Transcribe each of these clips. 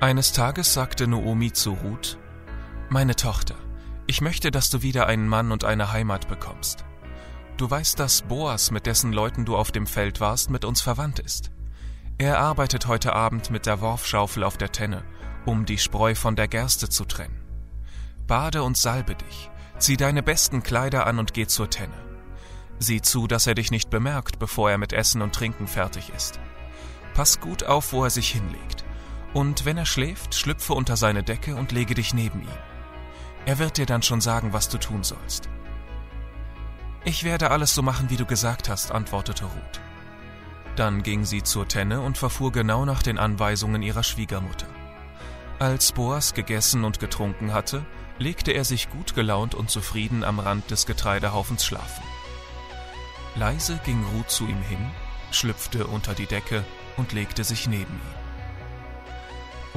Eines Tages sagte Noomi zu Ruth, Meine Tochter, ich möchte, dass du wieder einen Mann und eine Heimat bekommst. Du weißt, dass Boas, mit dessen Leuten du auf dem Feld warst, mit uns verwandt ist. Er arbeitet heute Abend mit der Worfschaufel auf der Tenne, um die Spreu von der Gerste zu trennen. Bade und salbe dich, zieh deine besten Kleider an und geh zur Tenne. Sieh zu, dass er dich nicht bemerkt, bevor er mit Essen und Trinken fertig ist. Pass gut auf, wo er sich hinlegt. Und wenn er schläft, schlüpfe unter seine Decke und lege dich neben ihm. Er wird dir dann schon sagen, was du tun sollst. Ich werde alles so machen, wie du gesagt hast, antwortete Ruth. Dann ging sie zur Tenne und verfuhr genau nach den Anweisungen ihrer Schwiegermutter. Als Boas gegessen und getrunken hatte, legte er sich gut gelaunt und zufrieden am Rand des Getreidehaufens schlafen. Leise ging Ruth zu ihm hin, schlüpfte unter die Decke und legte sich neben ihn.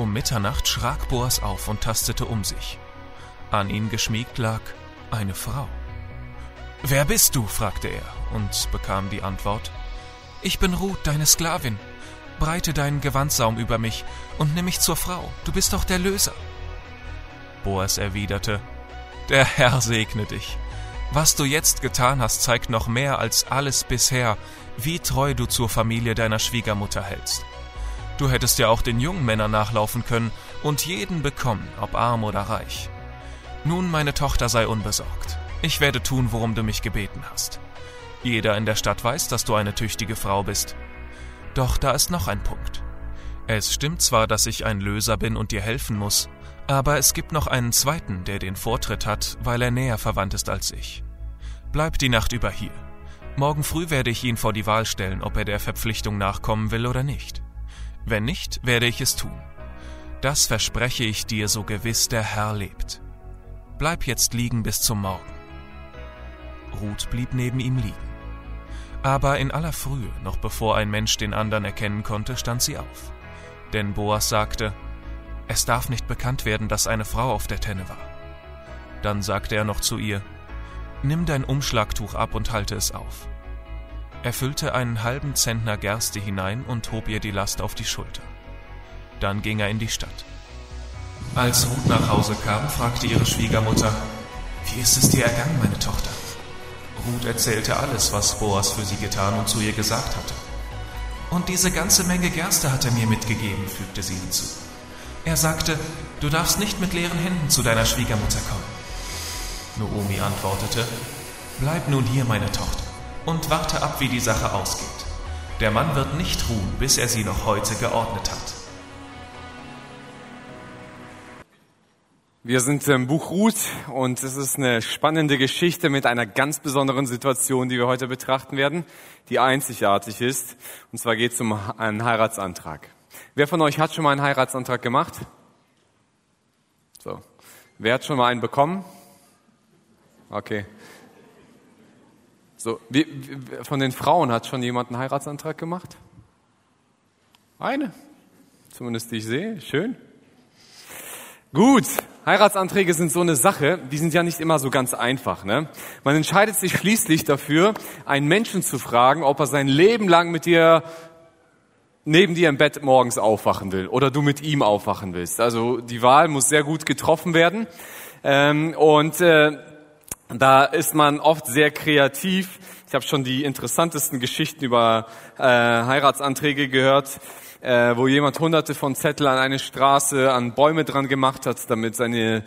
Um Mitternacht schrak Boas auf und tastete um sich. An ihn geschmiegt lag eine Frau. Wer bist du? fragte er und bekam die Antwort Ich bin Ruth, deine Sklavin. Breite deinen Gewandsaum über mich und nimm mich zur Frau. Du bist doch der Löser. Boas erwiderte Der Herr segne dich. Was du jetzt getan hast, zeigt noch mehr als alles bisher, wie treu du zur Familie deiner Schwiegermutter hältst. Du hättest ja auch den jungen Männern nachlaufen können und jeden bekommen, ob arm oder reich. Nun, meine Tochter, sei unbesorgt. Ich werde tun, worum du mich gebeten hast. Jeder in der Stadt weiß, dass du eine tüchtige Frau bist. Doch da ist noch ein Punkt. Es stimmt zwar, dass ich ein Löser bin und dir helfen muss, aber es gibt noch einen zweiten, der den Vortritt hat, weil er näher verwandt ist als ich. Bleib die Nacht über hier. Morgen früh werde ich ihn vor die Wahl stellen, ob er der Verpflichtung nachkommen will oder nicht. Wenn nicht, werde ich es tun. Das verspreche ich dir, so gewiss der Herr lebt. Bleib jetzt liegen bis zum Morgen. Ruth blieb neben ihm liegen. Aber in aller Frühe, noch bevor ein Mensch den anderen erkennen konnte, stand sie auf. Denn Boas sagte, es darf nicht bekannt werden, dass eine Frau auf der Tenne war. Dann sagte er noch zu ihr, Nimm dein Umschlagtuch ab und halte es auf. Er füllte einen halben Zentner Gerste hinein und hob ihr die Last auf die Schulter. Dann ging er in die Stadt. Als Ruth nach Hause kam, fragte ihre Schwiegermutter, Wie ist es dir ergangen, meine Tochter? Ruth erzählte alles, was Boas für sie getan und zu ihr gesagt hatte. Und diese ganze Menge Gerste hat er mir mitgegeben, fügte sie hinzu. Er sagte, du darfst nicht mit leeren Händen zu deiner Schwiegermutter kommen. Noomi antwortete, Bleib nun hier, meine Tochter, und warte ab, wie die Sache ausgeht. Der Mann wird nicht ruhen, bis er sie noch heute geordnet hat. Wir sind im Buch Ruth und es ist eine spannende Geschichte mit einer ganz besonderen Situation, die wir heute betrachten werden, die einzigartig ist. Und zwar geht es um einen Heiratsantrag. Wer von euch hat schon mal einen Heiratsantrag gemacht? So. Wer hat schon mal einen bekommen? Okay. So, wie, wie, von den Frauen hat schon jemand einen Heiratsantrag gemacht? Eine. Zumindest die ich sehe. Schön. Gut. Heiratsanträge sind so eine Sache, die sind ja nicht immer so ganz einfach. Ne? Man entscheidet sich schließlich dafür, einen Menschen zu fragen, ob er sein Leben lang mit dir neben dir im Bett morgens aufwachen will oder du mit ihm aufwachen willst. Also die Wahl muss sehr gut getroffen werden. Ähm, und äh, da ist man oft sehr kreativ. Ich habe schon die interessantesten Geschichten über äh, Heiratsanträge gehört, äh, wo jemand hunderte von Zettel an eine Straße, an Bäume dran gemacht hat, damit seine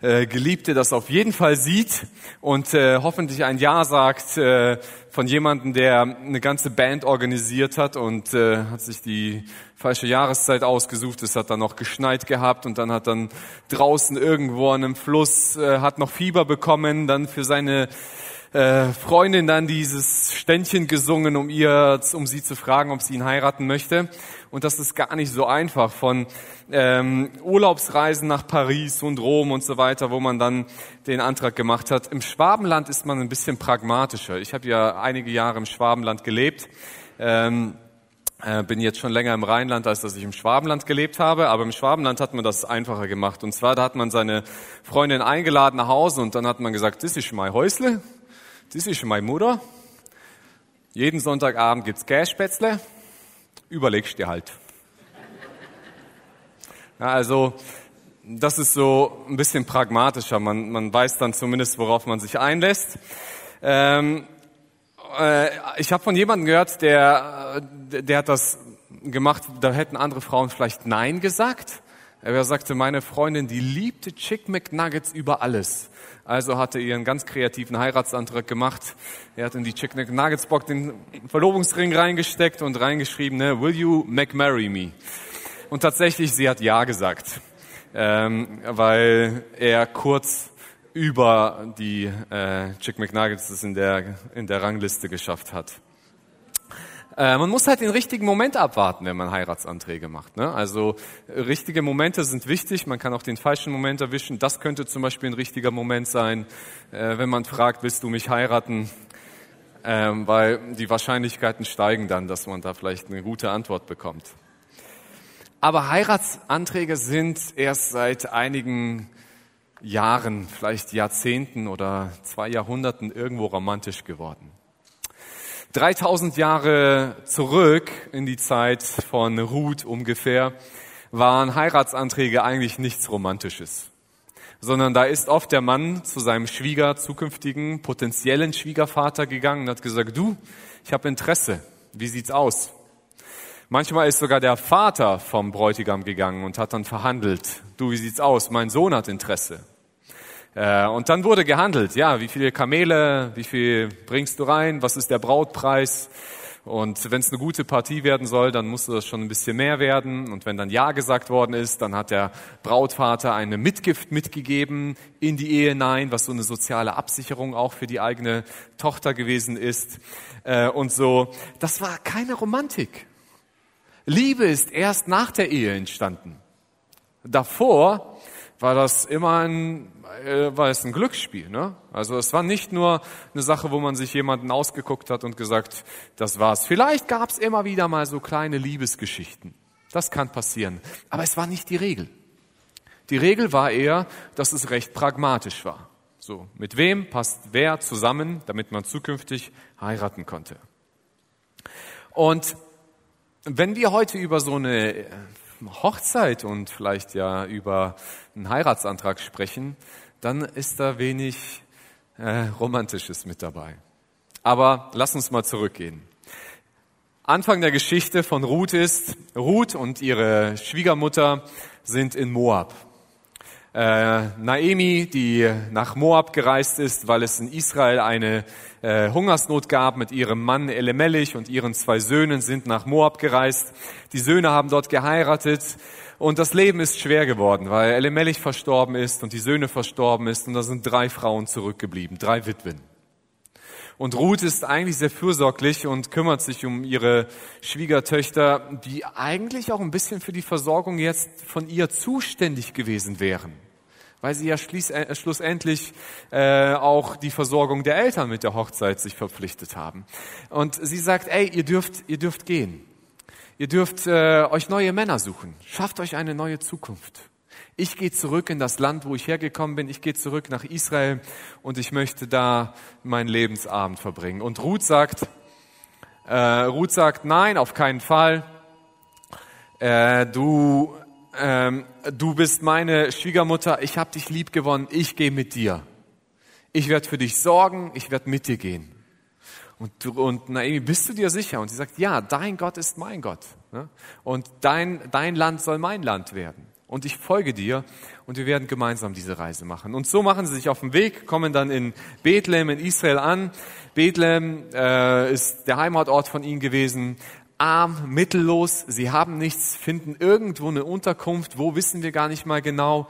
äh, Geliebte das auf jeden Fall sieht und äh, hoffentlich ein Ja sagt äh, von jemandem, der eine ganze Band organisiert hat und äh, hat sich die falsche Jahreszeit ausgesucht. Es hat dann noch geschneit gehabt und dann hat dann draußen irgendwo an einem Fluss äh, hat noch Fieber bekommen, dann für seine äh, Freundin dann dieses Ständchen gesungen, um ihr, um sie zu fragen, ob sie ihn heiraten möchte. Und das ist gar nicht so einfach von ähm, Urlaubsreisen nach Paris und Rom und so weiter, wo man dann den Antrag gemacht hat. Im Schwabenland ist man ein bisschen pragmatischer. Ich habe ja einige Jahre im Schwabenland gelebt. Ähm, äh, bin jetzt schon länger im Rheinland, als dass ich im Schwabenland gelebt habe, aber im Schwabenland hat man das einfacher gemacht. Und zwar, da hat man seine Freundin eingeladen nach Hause und dann hat man gesagt, das ist mein Häusle, das ist meine Mutter. Jeden Sonntagabend gibt's Kässpätzle. Überlegst dir halt. Ja, also das ist so ein bisschen pragmatischer. Man, man weiß dann zumindest, worauf man sich einlässt. Ähm, äh, ich habe von jemandem gehört, der, der hat das gemacht, da hätten andere Frauen vielleicht Nein gesagt. Er sagte, meine Freundin, die liebte Chick McNuggets über alles. Also hatte ihr einen ganz kreativen Heiratsantrag gemacht. Er hat in die Chick McNuggets Box den Verlobungsring reingesteckt und reingeschrieben, ne, Will you McMarry me? Und tatsächlich, sie hat Ja gesagt, ähm, weil er kurz über die äh, Chick McNuggets es in der, in der Rangliste geschafft hat. Äh, man muss halt den richtigen Moment abwarten, wenn man Heiratsanträge macht. Ne? Also richtige Momente sind wichtig. Man kann auch den falschen Moment erwischen. Das könnte zum Beispiel ein richtiger Moment sein, äh, wenn man fragt, willst du mich heiraten? Ähm, weil die Wahrscheinlichkeiten steigen dann, dass man da vielleicht eine gute Antwort bekommt. Aber Heiratsanträge sind erst seit einigen Jahren, vielleicht Jahrzehnten oder zwei Jahrhunderten irgendwo romantisch geworden. 3000 Jahre zurück in die Zeit von Ruth ungefähr waren Heiratsanträge eigentlich nichts Romantisches, sondern da ist oft der Mann zu seinem Schwieger, zukünftigen, potenziellen Schwiegervater gegangen und hat gesagt, du, ich habe Interesse, wie sieht's aus? Manchmal ist sogar der Vater vom Bräutigam gegangen und hat dann verhandelt, du, wie sieht's aus? Mein Sohn hat Interesse. Äh, und dann wurde gehandelt, ja, wie viele Kamele, wie viel bringst du rein, was ist der Brautpreis? Und wenn es eine gute Partie werden soll, dann musste das schon ein bisschen mehr werden. Und wenn dann Ja gesagt worden ist, dann hat der Brautvater eine Mitgift mitgegeben in die Ehe hinein, was so eine soziale Absicherung auch für die eigene Tochter gewesen ist. Äh, und so, das war keine Romantik. Liebe ist erst nach der Ehe entstanden. Davor war das immer ein äh, war es ein Glücksspiel. Ne? Also es war nicht nur eine Sache, wo man sich jemanden ausgeguckt hat und gesagt, das war's. Vielleicht gab es immer wieder mal so kleine Liebesgeschichten. Das kann passieren. Aber es war nicht die Regel. Die Regel war eher, dass es recht pragmatisch war. So, mit wem passt wer zusammen, damit man zukünftig heiraten konnte. Und wenn wir heute über so eine Hochzeit und vielleicht ja über einen Heiratsantrag sprechen, dann ist da wenig äh, Romantisches mit dabei. Aber lass uns mal zurückgehen. Anfang der Geschichte von Ruth ist, Ruth und ihre Schwiegermutter sind in Moab. Äh, Naemi, die nach Moab gereist ist, weil es in Israel eine äh, Hungersnot gab mit ihrem Mann Elemelich und ihren zwei Söhnen sind nach Moab gereist. Die Söhne haben dort geheiratet. Und das Leben ist schwer geworden, weil Elimelech verstorben ist und die Söhne verstorben ist und da sind drei Frauen zurückgeblieben, drei Witwen. Und Ruth ist eigentlich sehr fürsorglich und kümmert sich um ihre Schwiegertöchter, die eigentlich auch ein bisschen für die Versorgung jetzt von ihr zuständig gewesen wären, weil sie ja äh, schlussendlich äh, auch die Versorgung der Eltern mit der Hochzeit sich verpflichtet haben. Und sie sagt, ey, ihr dürft, ihr dürft gehen. Ihr dürft äh, euch neue Männer suchen. Schafft euch eine neue Zukunft. Ich gehe zurück in das Land, wo ich hergekommen bin. Ich gehe zurück nach Israel und ich möchte da meinen Lebensabend verbringen. Und Ruth sagt, äh, Ruth sagt, nein, auf keinen Fall. Äh, du, ähm, du bist meine Schwiegermutter. Ich habe dich lieb gewonnen. Ich gehe mit dir. Ich werde für dich sorgen. Ich werde mit dir gehen. Und, und Naomi, bist du dir sicher? Und sie sagt, ja, dein Gott ist mein Gott. Ne? Und dein, dein Land soll mein Land werden. Und ich folge dir und wir werden gemeinsam diese Reise machen. Und so machen sie sich auf den Weg, kommen dann in Bethlehem in Israel an. Bethlehem äh, ist der Heimatort von ihnen gewesen. Arm, mittellos, sie haben nichts, finden irgendwo eine Unterkunft, wo wissen wir gar nicht mal genau.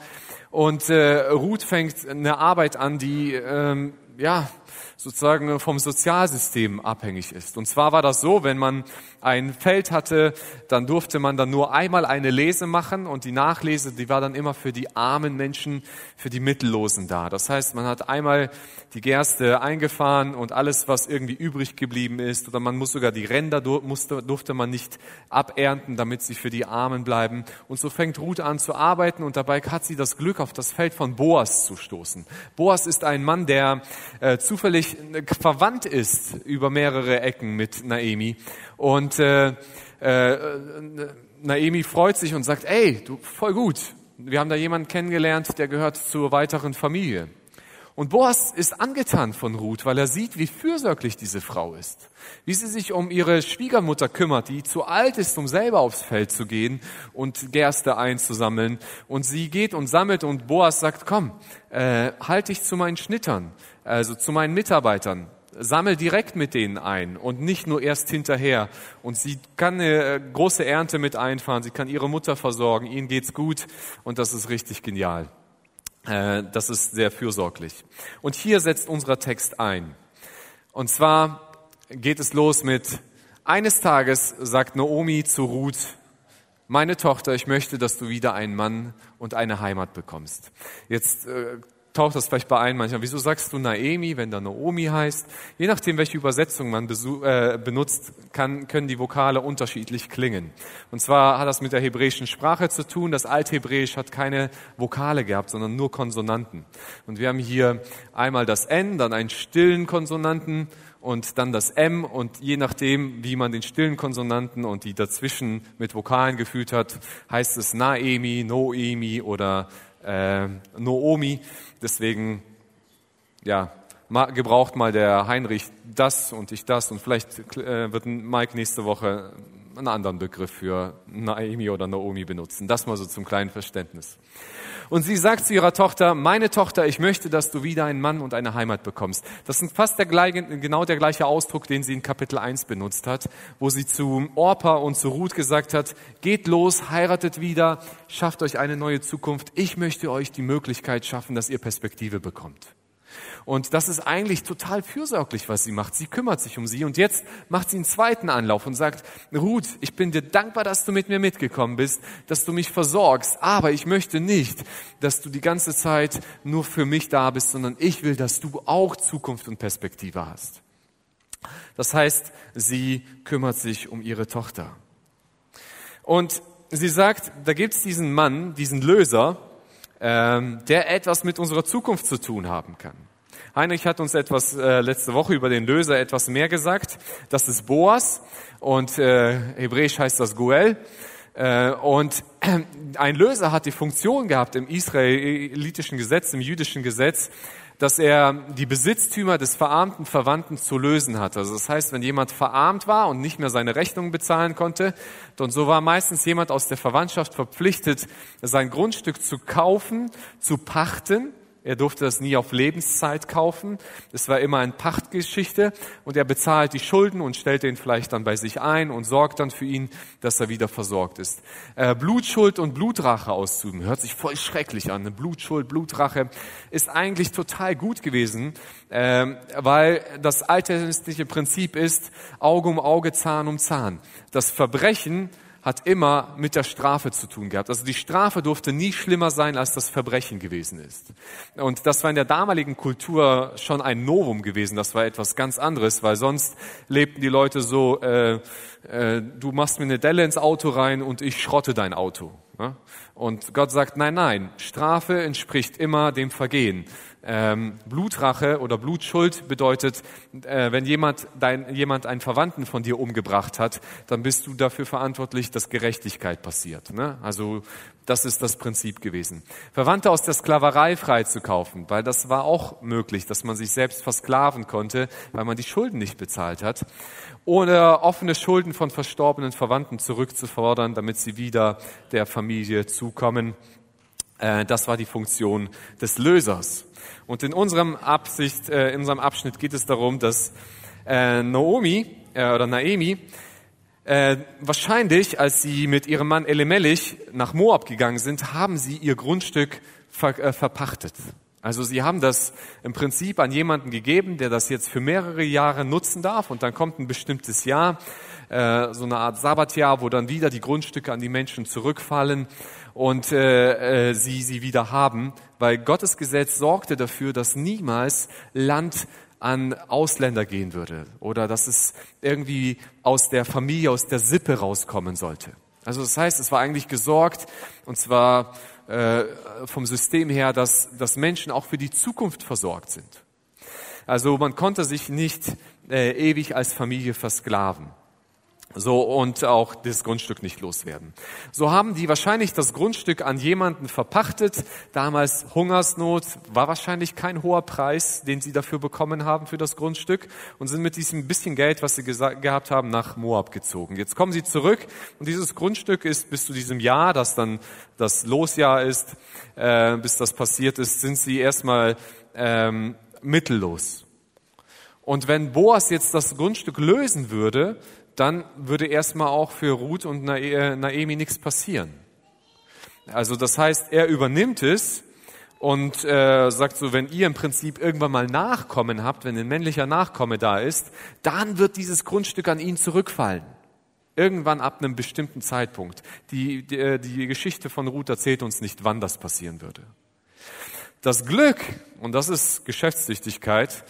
Und äh, Ruth fängt eine Arbeit an, die ähm, ja sozusagen vom Sozialsystem abhängig ist. Und zwar war das so, wenn man ein Feld hatte, dann durfte man dann nur einmal eine Lese machen und die Nachlese, die war dann immer für die armen Menschen, für die Mittellosen da. Das heißt, man hat einmal die Gerste eingefahren und alles, was irgendwie übrig geblieben ist, oder man muss sogar die Ränder musste, durfte man nicht abernten, damit sie für die Armen bleiben. Und so fängt Ruth an zu arbeiten und dabei hat sie das Glück, auf das Feld von Boas zu stoßen. Boas ist ein Mann, der äh, zufällig verwandt ist über mehrere Ecken mit Naemi. Und äh, äh, Naemi freut sich und sagt, ey, du, voll gut. Wir haben da jemanden kennengelernt, der gehört zur weiteren Familie. Und Boas ist angetan von Ruth, weil er sieht, wie fürsorglich diese Frau ist. Wie sie sich um ihre Schwiegermutter kümmert, die zu alt ist, um selber aufs Feld zu gehen und Gerste einzusammeln. Und sie geht und sammelt und Boas sagt, komm, äh, halt dich zu meinen Schnittern, also zu meinen Mitarbeitern. Sammel direkt mit denen ein und nicht nur erst hinterher. Und sie kann eine äh, große Ernte mit einfahren, sie kann ihre Mutter versorgen, ihnen geht's gut und das ist richtig genial. Äh, das ist sehr fürsorglich. Und hier setzt unser Text ein. Und zwar geht es los mit, eines Tages sagt Naomi zu Ruth, meine Tochter, ich möchte, dass du wieder einen Mann und eine Heimat bekommst. Jetzt äh, taucht das vielleicht bei einem manchmal. Wieso sagst du Naemi, wenn da Naomi heißt? Je nachdem, welche Übersetzung man äh, benutzt, kann, können die Vokale unterschiedlich klingen. Und zwar hat das mit der hebräischen Sprache zu tun. Das Althebräisch hat keine Vokale gehabt, sondern nur Konsonanten. Und wir haben hier einmal das N, dann einen stillen Konsonanten und dann das M und je nachdem, wie man den stillen Konsonanten und die dazwischen mit Vokalen gefühlt hat, heißt es Naemi, Noemi oder äh, Noomi. Deswegen, ja, gebraucht mal der Heinrich das und ich das und vielleicht äh, wird Mike nächste Woche einen anderen Begriff für Naomi oder Naomi benutzen. Das mal so zum kleinen Verständnis. Und sie sagt zu ihrer Tochter, meine Tochter, ich möchte, dass du wieder einen Mann und eine Heimat bekommst. Das ist fast der genau der gleiche Ausdruck, den sie in Kapitel 1 benutzt hat, wo sie zu Orpa und zu Ruth gesagt hat, geht los, heiratet wieder, schafft euch eine neue Zukunft. Ich möchte euch die Möglichkeit schaffen, dass ihr Perspektive bekommt. Und das ist eigentlich total fürsorglich, was sie macht. Sie kümmert sich um sie und jetzt macht sie einen zweiten Anlauf und sagt, Ruth, ich bin dir dankbar, dass du mit mir mitgekommen bist, dass du mich versorgst, aber ich möchte nicht, dass du die ganze Zeit nur für mich da bist, sondern ich will, dass du auch Zukunft und Perspektive hast. Das heißt, sie kümmert sich um ihre Tochter. Und sie sagt, da gibt's diesen Mann, diesen Löser, ähm, der etwas mit unserer Zukunft zu tun haben kann. Heinrich hat uns etwas äh, letzte Woche über den Löser etwas mehr gesagt. Das ist Boas und äh, hebräisch heißt das Goel. Äh, und ein Löser hat die Funktion gehabt im israelitischen Gesetz, im jüdischen Gesetz, dass er die Besitztümer des verarmten Verwandten zu lösen hatte. Also das heißt, wenn jemand verarmt war und nicht mehr seine Rechnungen bezahlen konnte, und so war meistens jemand aus der Verwandtschaft verpflichtet, sein Grundstück zu kaufen, zu pachten er durfte das nie auf Lebenszeit kaufen. Es war immer eine Pachtgeschichte und er bezahlt die Schulden und stellt ihn vielleicht dann bei sich ein und sorgt dann für ihn, dass er wieder versorgt ist. Äh, Blutschuld und Blutrache auszuüben hört sich voll schrecklich an. Eine Blutschuld, Blutrache ist eigentlich total gut gewesen, äh, weil das alternatliche Prinzip ist Auge um Auge, Zahn um Zahn. Das Verbrechen hat immer mit der Strafe zu tun gehabt. Also die Strafe durfte nie schlimmer sein, als das Verbrechen gewesen ist. Und das war in der damaligen Kultur schon ein Novum gewesen. Das war etwas ganz anderes, weil sonst lebten die Leute so, äh, äh, du machst mir eine Delle ins Auto rein und ich schrotte dein Auto. Und Gott sagt, nein, nein, Strafe entspricht immer dem Vergehen. Ähm, Blutrache oder Blutschuld bedeutet, äh, wenn jemand, dein, jemand einen Verwandten von dir umgebracht hat, dann bist du dafür verantwortlich, dass Gerechtigkeit passiert. Ne? Also das ist das Prinzip gewesen. Verwandte aus der Sklaverei freizukaufen, weil das war auch möglich, dass man sich selbst versklaven konnte, weil man die Schulden nicht bezahlt hat. Oder offene Schulden von verstorbenen Verwandten zurückzufordern, damit sie wieder der Familie zukommen. Äh, das war die Funktion des Lösers. Und in unserem, Absicht, äh, in unserem Abschnitt geht es darum, dass äh, Naomi äh, oder Naemi äh, wahrscheinlich, als sie mit ihrem Mann Elimelech nach Moab gegangen sind, haben sie ihr Grundstück ver äh, verpachtet. Also sie haben das im Prinzip an jemanden gegeben, der das jetzt für mehrere Jahre nutzen darf und dann kommt ein bestimmtes Jahr, äh, so eine Art Sabbatjahr, wo dann wieder die Grundstücke an die Menschen zurückfallen und äh, äh, sie sie wieder haben, weil Gottes Gesetz sorgte dafür, dass niemals Land an Ausländer gehen würde oder dass es irgendwie aus der Familie, aus der Sippe rauskommen sollte. Also das heißt, es war eigentlich gesorgt und zwar äh, vom System her, dass, dass Menschen auch für die Zukunft versorgt sind. Also man konnte sich nicht äh, ewig als Familie versklaven. So, und auch das Grundstück nicht loswerden. So haben die wahrscheinlich das Grundstück an jemanden verpachtet. Damals Hungersnot war wahrscheinlich kein hoher Preis, den sie dafür bekommen haben für das Grundstück und sind mit diesem bisschen Geld, was sie gehabt haben, nach Moab gezogen. Jetzt kommen sie zurück und dieses Grundstück ist bis zu diesem Jahr, das dann das Losjahr ist, äh, bis das passiert ist, sind sie erstmal ähm, mittellos. Und wenn Boas jetzt das Grundstück lösen würde, dann würde erstmal auch für Ruth und Naemi nichts passieren. Also das heißt, er übernimmt es und äh, sagt so, wenn ihr im Prinzip irgendwann mal Nachkommen habt, wenn ein männlicher Nachkomme da ist, dann wird dieses Grundstück an ihn zurückfallen. Irgendwann ab einem bestimmten Zeitpunkt. Die, die, äh, die Geschichte von Ruth erzählt uns nicht, wann das passieren würde. Das Glück, und das ist Geschäftstüchtigkeit,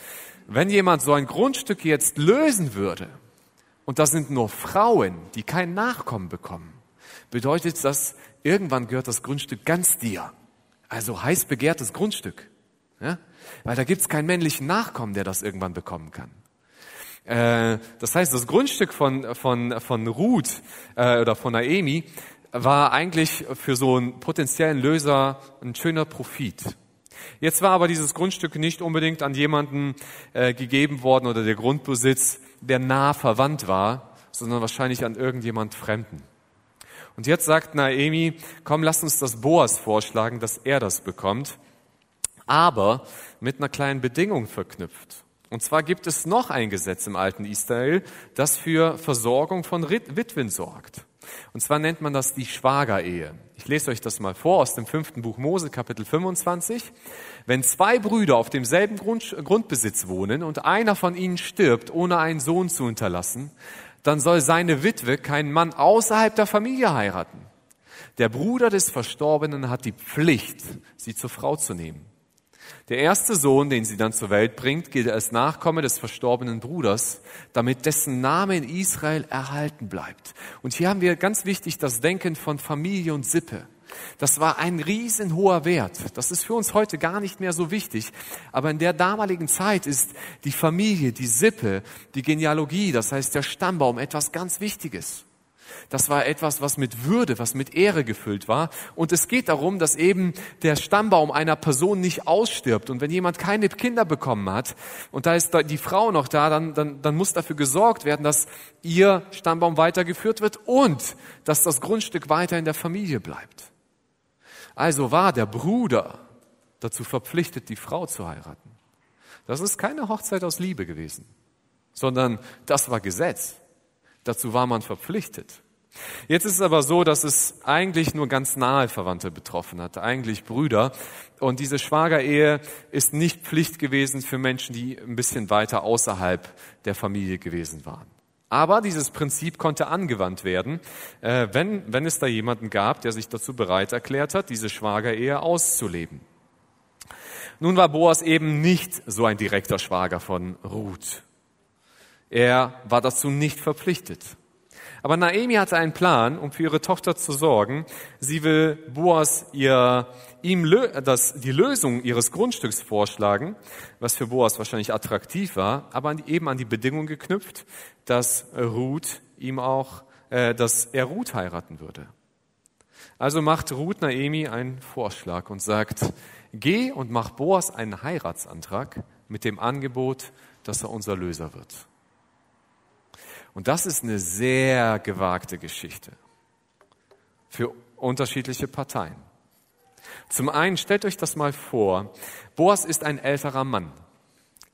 wenn jemand so ein Grundstück jetzt lösen würde, und das sind nur Frauen, die kein Nachkommen bekommen, bedeutet das, irgendwann gehört das Grundstück ganz dir. Also heiß begehrtes Grundstück. Ja? Weil da gibt's keinen männlichen Nachkommen, der das irgendwann bekommen kann. Äh, das heißt, das Grundstück von, von, von Ruth äh, oder von Naemi war eigentlich für so einen potenziellen Löser ein schöner Profit. Jetzt war aber dieses Grundstück nicht unbedingt an jemanden äh, gegeben worden oder der Grundbesitz, der nah verwandt war, sondern wahrscheinlich an irgendjemand Fremden. Und jetzt sagt Naemi, komm, lass uns das Boas vorschlagen, dass er das bekommt, aber mit einer kleinen Bedingung verknüpft. Und zwar gibt es noch ein Gesetz im alten Israel, das für Versorgung von Witwen sorgt. Und zwar nennt man das die Schwagerehe. Ich lese euch das mal vor aus dem fünften Buch Mose, Kapitel 25. Wenn zwei Brüder auf demselben Grund, Grundbesitz wohnen und einer von ihnen stirbt, ohne einen Sohn zu hinterlassen, dann soll seine Witwe keinen Mann außerhalb der Familie heiraten. Der Bruder des Verstorbenen hat die Pflicht, sie zur Frau zu nehmen. Der erste Sohn, den sie dann zur Welt bringt, gilt als Nachkomme des verstorbenen Bruders, damit dessen Name in Israel erhalten bleibt. Und hier haben wir ganz wichtig das Denken von Familie und Sippe. Das war ein riesenhoher Wert. Das ist für uns heute gar nicht mehr so wichtig. Aber in der damaligen Zeit ist die Familie, die Sippe, die Genealogie, das heißt der Stammbaum, etwas ganz Wichtiges. Das war etwas, was mit Würde, was mit Ehre gefüllt war. Und es geht darum, dass eben der Stammbaum einer Person nicht ausstirbt. Und wenn jemand keine Kinder bekommen hat und da ist die Frau noch da, dann, dann, dann muss dafür gesorgt werden, dass ihr Stammbaum weitergeführt wird und dass das Grundstück weiter in der Familie bleibt. Also war der Bruder dazu verpflichtet, die Frau zu heiraten. Das ist keine Hochzeit aus Liebe gewesen, sondern das war Gesetz. Dazu war man verpflichtet. Jetzt ist es aber so, dass es eigentlich nur ganz nahe Verwandte betroffen hat, eigentlich Brüder. Und diese Schwagerehe ist nicht Pflicht gewesen für Menschen, die ein bisschen weiter außerhalb der Familie gewesen waren. Aber dieses Prinzip konnte angewandt werden, äh, wenn, wenn es da jemanden gab, der sich dazu bereit erklärt hat, diese Schwagerehe auszuleben. Nun war Boas eben nicht so ein direkter Schwager von Ruth. Er war dazu nicht verpflichtet. Aber Naemi hatte einen Plan, um für ihre Tochter zu sorgen. Sie will Boas ihr, ihm das, die Lösung ihres Grundstücks vorschlagen, was für Boas wahrscheinlich attraktiv war, aber eben an die Bedingung geknüpft, dass Ruth ihm auch, äh, dass er Ruth heiraten würde. Also macht Ruth Naemi einen Vorschlag und sagt, geh und mach Boas einen Heiratsantrag mit dem Angebot, dass er unser Löser wird. Und das ist eine sehr gewagte Geschichte für unterschiedliche Parteien. Zum einen stellt euch das mal vor, Boas ist ein älterer Mann.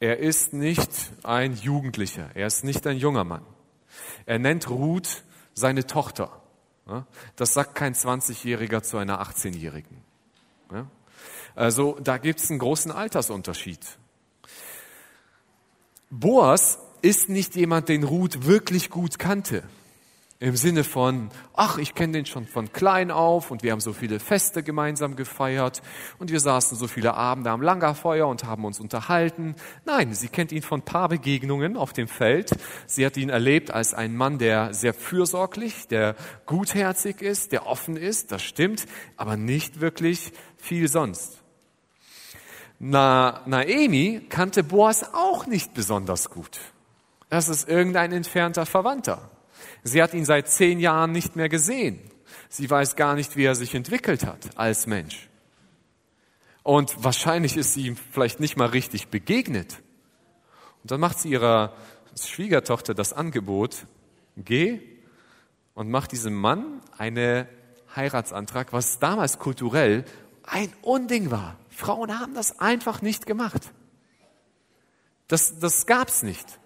Er ist nicht ein Jugendlicher, er ist nicht ein junger Mann. Er nennt Ruth seine Tochter. Das sagt kein 20-Jähriger zu einer 18-Jährigen. Also da gibt es einen großen Altersunterschied. Boas ist nicht jemand, den Ruth wirklich gut kannte. Im Sinne von, ach, ich kenne den schon von klein auf und wir haben so viele Feste gemeinsam gefeiert und wir saßen so viele Abende am Lagerfeuer und haben uns unterhalten. Nein, sie kennt ihn von paar Begegnungen auf dem Feld. Sie hat ihn erlebt als einen Mann, der sehr fürsorglich, der gutherzig ist, der offen ist, das stimmt, aber nicht wirklich viel sonst. Na, Naemi kannte Boas auch nicht besonders gut. Das ist irgendein entfernter Verwandter. Sie hat ihn seit zehn Jahren nicht mehr gesehen. Sie weiß gar nicht, wie er sich entwickelt hat als Mensch. Und wahrscheinlich ist sie ihm vielleicht nicht mal richtig begegnet. Und dann macht sie ihrer Schwiegertochter das Angebot, geh und mach diesem Mann einen Heiratsantrag, was damals kulturell ein Unding war. Frauen haben das einfach nicht gemacht. Das, das gab's nicht.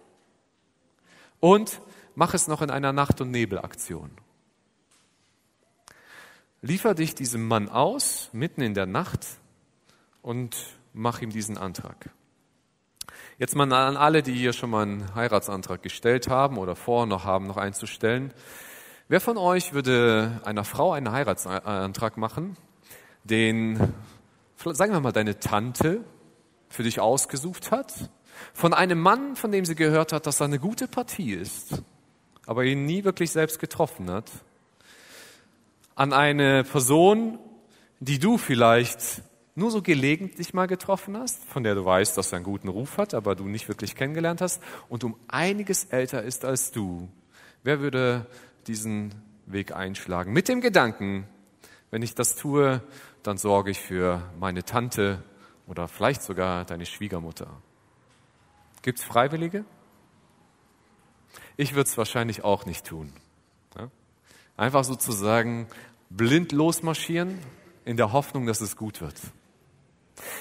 Und mach es noch in einer Nacht- und Nebelaktion. Liefer dich diesem Mann aus, mitten in der Nacht, und mach ihm diesen Antrag. Jetzt mal an alle, die hier schon mal einen Heiratsantrag gestellt haben oder vor noch haben, noch einzustellen. Wer von euch würde einer Frau einen Heiratsantrag machen, den, sagen wir mal, deine Tante für dich ausgesucht hat, von einem Mann, von dem sie gehört hat, dass er eine gute Partie ist, aber ihn nie wirklich selbst getroffen hat, an eine Person, die du vielleicht nur so gelegentlich mal getroffen hast, von der du weißt, dass er einen guten Ruf hat, aber du nicht wirklich kennengelernt hast und um einiges älter ist als du. Wer würde diesen Weg einschlagen? Mit dem Gedanken, wenn ich das tue, dann sorge ich für meine Tante oder vielleicht sogar deine Schwiegermutter. Gibt es Freiwillige? Ich würde es wahrscheinlich auch nicht tun. Einfach sozusagen blind losmarschieren in der Hoffnung, dass es gut wird.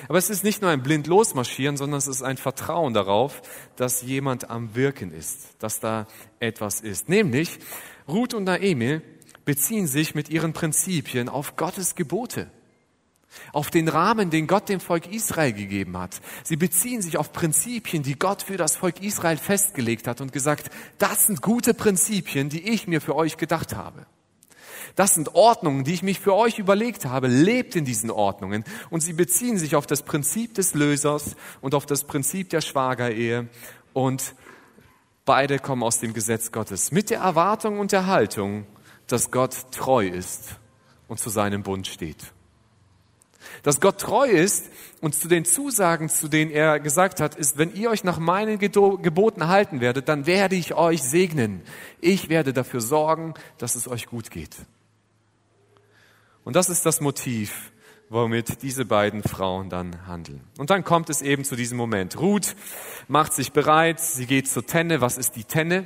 Aber es ist nicht nur ein blind losmarschieren, sondern es ist ein Vertrauen darauf, dass jemand am Wirken ist, dass da etwas ist. Nämlich, Ruth und Naemi beziehen sich mit ihren Prinzipien auf Gottes Gebote, auf den Rahmen, den Gott dem Volk Israel gegeben hat. Sie beziehen sich auf Prinzipien, die Gott für das Volk Israel festgelegt hat und gesagt, das sind gute Prinzipien, die ich mir für euch gedacht habe. Das sind Ordnungen, die ich mich für euch überlegt habe. Lebt in diesen Ordnungen. Und sie beziehen sich auf das Prinzip des Lösers und auf das Prinzip der Schwagerehe. Und beide kommen aus dem Gesetz Gottes. Mit der Erwartung und der Haltung, dass Gott treu ist und zu seinem Bund steht. Dass Gott treu ist und zu den Zusagen, zu denen er gesagt hat, ist, wenn ihr euch nach meinen Geboten halten werdet, dann werde ich euch segnen. Ich werde dafür sorgen, dass es euch gut geht. Und das ist das Motiv, womit diese beiden Frauen dann handeln. Und dann kommt es eben zu diesem Moment. Ruth macht sich bereit, sie geht zur Tenne. Was ist die Tenne?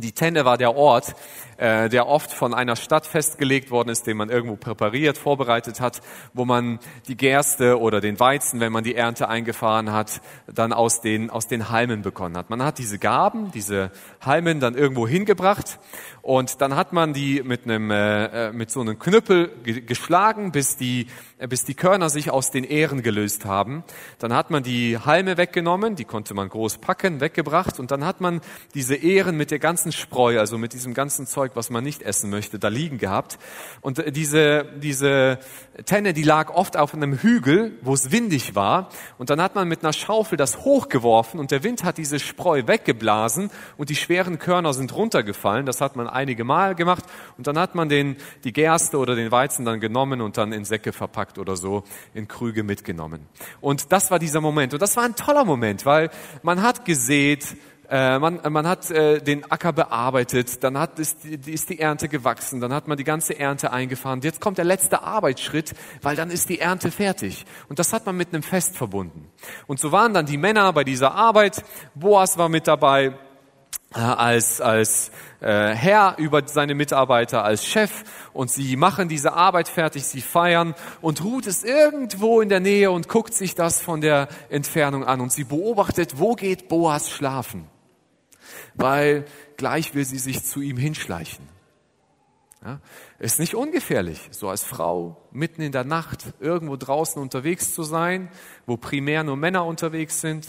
Die Tenne war der Ort, äh, der oft von einer Stadt festgelegt worden ist, den man irgendwo präpariert, vorbereitet hat, wo man die Gerste oder den Weizen, wenn man die Ernte eingefahren hat, dann aus den, aus den Halmen bekommen hat. Man hat diese Gaben, diese Halmen dann irgendwo hingebracht und dann hat man die mit einem, äh, äh mit so einem Knüppel geschlagen, bis die, bis die Körner sich aus den Ähren gelöst haben. Dann hat man die Halme weggenommen, die konnte man groß packen, weggebracht und dann hat man diese Ähren mit der ganzen Spreu, also mit diesem ganzen Zeug Zeug, was man nicht essen möchte, da liegen gehabt. Und äh, diese, diese Tenne, die lag oft auf einem Hügel, wo es windig war. Und dann hat man mit einer Schaufel das hochgeworfen und der Wind hat diese Spreu weggeblasen und die schweren Körner sind runtergefallen. Das hat man einige Mal gemacht. Und dann hat man den, die Gerste oder den Weizen dann genommen und dann in Säcke verpackt oder so in Krüge mitgenommen. Und das war dieser Moment. Und das war ein toller Moment, weil man hat gesät, äh, man, man hat äh, den Acker bearbeitet, dann hat ist, ist die Ernte gewachsen, dann hat man die ganze Ernte eingefahren. Jetzt kommt der letzte Arbeitsschritt, weil dann ist die Ernte fertig. Und das hat man mit einem Fest verbunden. Und so waren dann die Männer bei dieser Arbeit. Boas war mit dabei äh, als, als äh, Herr über seine Mitarbeiter, als Chef. Und sie machen diese Arbeit fertig, sie feiern. Und Ruth ist irgendwo in der Nähe und guckt sich das von der Entfernung an. Und sie beobachtet, wo geht Boas schlafen weil gleich will sie sich zu ihm hinschleichen. Ja, ist nicht ungefährlich, so als Frau mitten in der Nacht irgendwo draußen unterwegs zu sein, wo primär nur Männer unterwegs sind.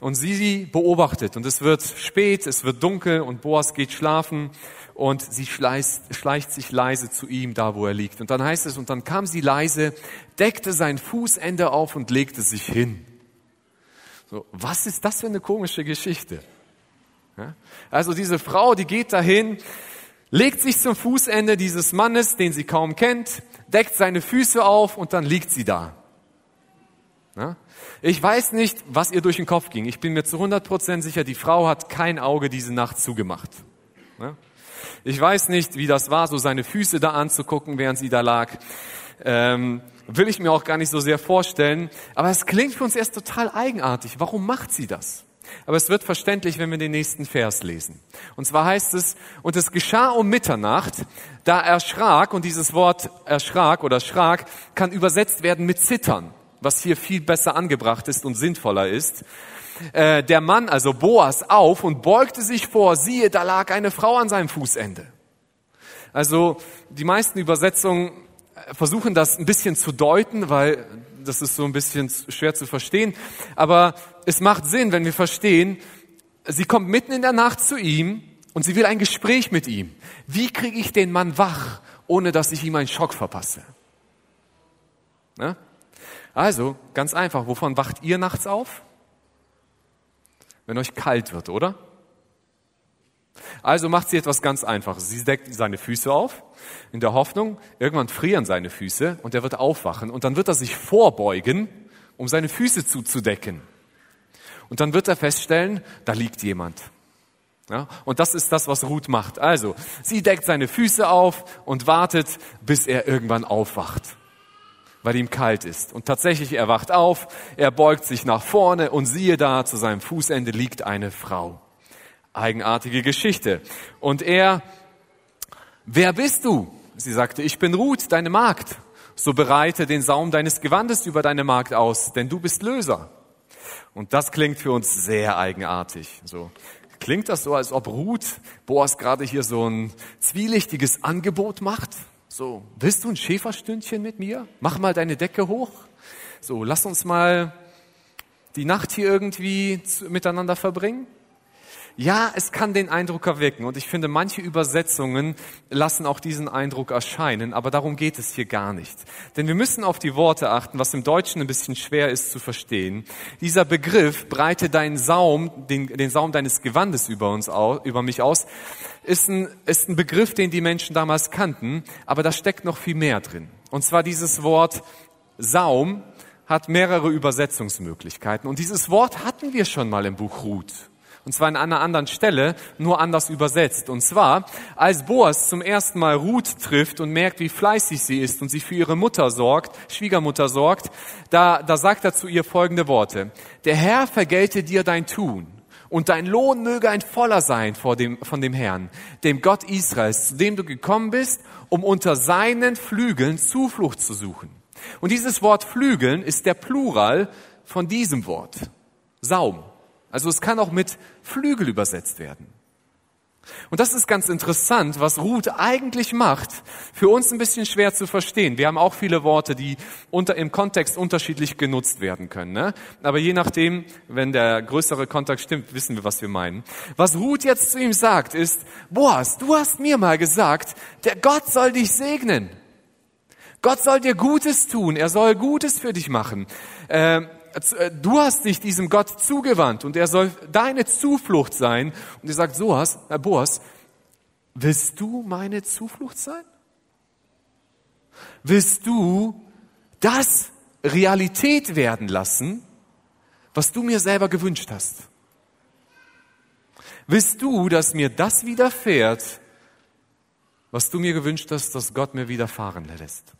Und sie sie beobachtet und es wird spät, es wird dunkel und Boas geht schlafen und sie schleicht, schleicht sich leise zu ihm, da wo er liegt. Und dann heißt es, und dann kam sie leise, deckte sein Fußende auf und legte sich hin. So, was ist das für eine komische Geschichte? Also diese Frau, die geht dahin, legt sich zum Fußende dieses Mannes, den sie kaum kennt, deckt seine Füße auf und dann liegt sie da. Ich weiß nicht, was ihr durch den Kopf ging. Ich bin mir zu 100 Prozent sicher, die Frau hat kein Auge diese Nacht zugemacht. Ich weiß nicht, wie das war, so seine Füße da anzugucken, während sie da lag. Ähm, will ich mir auch gar nicht so sehr vorstellen. Aber es klingt für uns erst total eigenartig. Warum macht sie das? Aber es wird verständlich, wenn wir den nächsten Vers lesen. Und zwar heißt es, und es geschah um Mitternacht, da erschrak, und dieses Wort erschrak oder schrak kann übersetzt werden mit zittern, was hier viel besser angebracht ist und sinnvoller ist. Äh, der Mann, also Boas, auf und beugte sich vor, siehe, da lag eine Frau an seinem Fußende. Also die meisten Übersetzungen versuchen das ein bisschen zu deuten, weil das ist so ein bisschen schwer zu verstehen. Aber es macht Sinn, wenn wir verstehen, sie kommt mitten in der Nacht zu ihm und sie will ein Gespräch mit ihm. Wie kriege ich den Mann wach, ohne dass ich ihm einen Schock verpasse? Ne? Also, ganz einfach, wovon wacht ihr nachts auf? Wenn euch kalt wird, oder? Also macht sie etwas ganz Einfaches. Sie deckt seine Füße auf, in der Hoffnung, irgendwann frieren seine Füße und er wird aufwachen und dann wird er sich vorbeugen, um seine Füße zuzudecken. Und dann wird er feststellen, da liegt jemand. Ja, und das ist das, was Ruth macht. Also, sie deckt seine Füße auf und wartet, bis er irgendwann aufwacht, weil ihm kalt ist. Und tatsächlich, er wacht auf, er beugt sich nach vorne und siehe da, zu seinem Fußende liegt eine Frau. Eigenartige Geschichte. Und er, wer bist du? Sie sagte, ich bin Ruth, deine Magd. So bereite den Saum deines Gewandes über deine Magd aus, denn du bist Löser. Und das klingt für uns sehr eigenartig. So. Klingt das so, als ob Ruth Boas gerade hier so ein zwielichtiges Angebot macht? So, willst du ein Schäferstündchen mit mir? Mach mal deine Decke hoch. So, lass uns mal die Nacht hier irgendwie miteinander verbringen. Ja, es kann den Eindruck erwecken und ich finde, manche Übersetzungen lassen auch diesen Eindruck erscheinen, aber darum geht es hier gar nicht. Denn wir müssen auf die Worte achten, was im Deutschen ein bisschen schwer ist zu verstehen. Dieser Begriff, breite deinen Saum, den, den Saum deines Gewandes über uns, über mich aus, ist ein, ist ein Begriff, den die Menschen damals kannten, aber da steckt noch viel mehr drin. Und zwar dieses Wort Saum hat mehrere Übersetzungsmöglichkeiten. Und dieses Wort hatten wir schon mal im Buch Ruth und zwar an einer anderen Stelle, nur anders übersetzt. Und zwar, als Boas zum ersten Mal Ruth trifft und merkt, wie fleißig sie ist und sie für ihre Mutter sorgt, Schwiegermutter sorgt, da, da sagt er zu ihr folgende Worte. Der Herr vergelte dir dein Tun und dein Lohn möge ein voller sein vor dem, von dem Herrn, dem Gott Israels, zu dem du gekommen bist, um unter seinen Flügeln Zuflucht zu suchen. Und dieses Wort Flügeln ist der Plural von diesem Wort. Saum. Also es kann auch mit Flügel übersetzt werden. Und das ist ganz interessant, was Ruth eigentlich macht. Für uns ein bisschen schwer zu verstehen. Wir haben auch viele Worte, die unter, im Kontext unterschiedlich genutzt werden können. Ne? Aber je nachdem, wenn der größere Kontext stimmt, wissen wir, was wir meinen. Was Ruth jetzt zu ihm sagt, ist, Boas, du hast mir mal gesagt, der Gott soll dich segnen. Gott soll dir Gutes tun. Er soll Gutes für dich machen. Äh, äh, du hast dich diesem Gott zugewandt und er soll deine Zuflucht sein. Und er sagt, so hast, Herr Boas, willst du meine Zuflucht sein? Willst du das Realität werden lassen, was du mir selber gewünscht hast? Willst du, dass mir das widerfährt, was du mir gewünscht hast, dass Gott mir widerfahren lässt?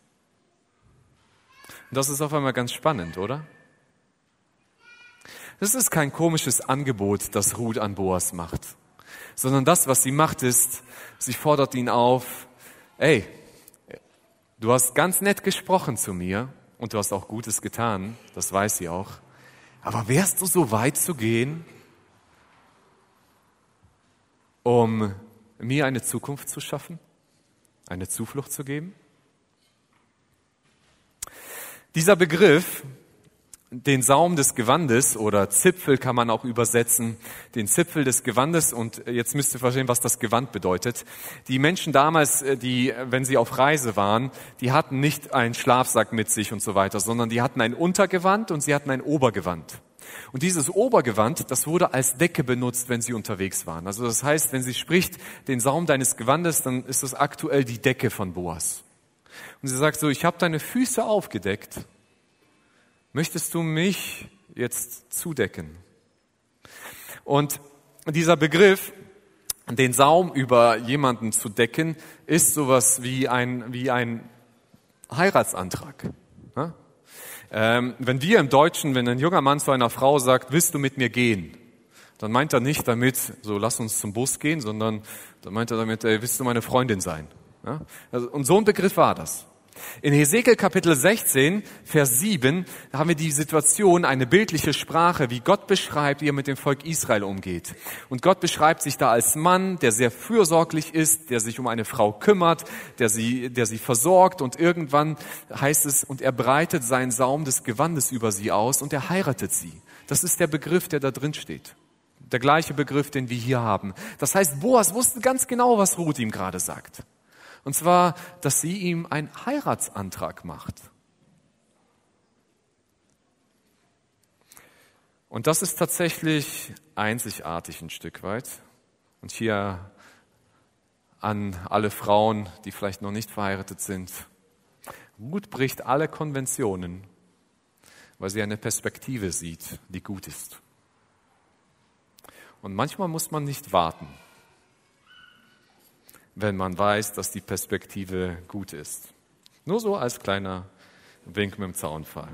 Und das ist auf einmal ganz spannend, oder? Das ist kein komisches Angebot, das Ruth an Boas macht, sondern das, was sie macht, ist, sie fordert ihn auf, ey, du hast ganz nett gesprochen zu mir und du hast auch Gutes getan, das weiß sie auch, aber wärst du so weit zu gehen, um mir eine Zukunft zu schaffen, eine Zuflucht zu geben? Dieser Begriff den Saum des Gewandes oder Zipfel kann man auch übersetzen, den Zipfel des Gewandes und jetzt müsst ihr verstehen, was das Gewand bedeutet. Die Menschen damals, äh, die, wenn sie auf Reise waren, die hatten nicht einen Schlafsack mit sich und so weiter, sondern die hatten ein Untergewand und sie hatten ein Obergewand. Und dieses Obergewand, das wurde als Decke benutzt, wenn sie unterwegs waren. Also das heißt, wenn sie spricht, den Saum deines Gewandes, dann ist das aktuell die Decke von Boas. Und sie sagt so, ich habe deine Füße aufgedeckt möchtest du mich jetzt zudecken? Und dieser Begriff den Saum über jemanden zu decken, ist sowas wie ein, wie ein Heiratsantrag. Ja? Ähm, wenn wir im Deutschen, wenn ein junger Mann zu einer Frau sagt, willst du mit mir gehen? Dann meint er nicht damit, so lass uns zum Bus gehen, sondern dann meint er damit, ey, willst du meine Freundin sein? Ja? Also, und so ein Begriff war das. In Hesekiel Kapitel 16, Vers 7 haben wir die Situation, eine bildliche Sprache, wie Gott beschreibt, wie er mit dem Volk Israel umgeht. Und Gott beschreibt sich da als Mann, der sehr fürsorglich ist, der sich um eine Frau kümmert, der sie, der sie versorgt und irgendwann heißt es, und er breitet seinen Saum des Gewandes über sie aus und er heiratet sie. Das ist der Begriff, der da drin steht. Der gleiche Begriff, den wir hier haben. Das heißt, Boas wusste ganz genau, was Ruth ihm gerade sagt. Und zwar, dass sie ihm einen Heiratsantrag macht. Und das ist tatsächlich einzigartig ein Stück weit. Und hier an alle Frauen, die vielleicht noch nicht verheiratet sind. Gut bricht alle Konventionen, weil sie eine Perspektive sieht, die gut ist. Und manchmal muss man nicht warten wenn man weiß, dass die Perspektive gut ist. Nur so als kleiner Wink mit dem Zaunfall.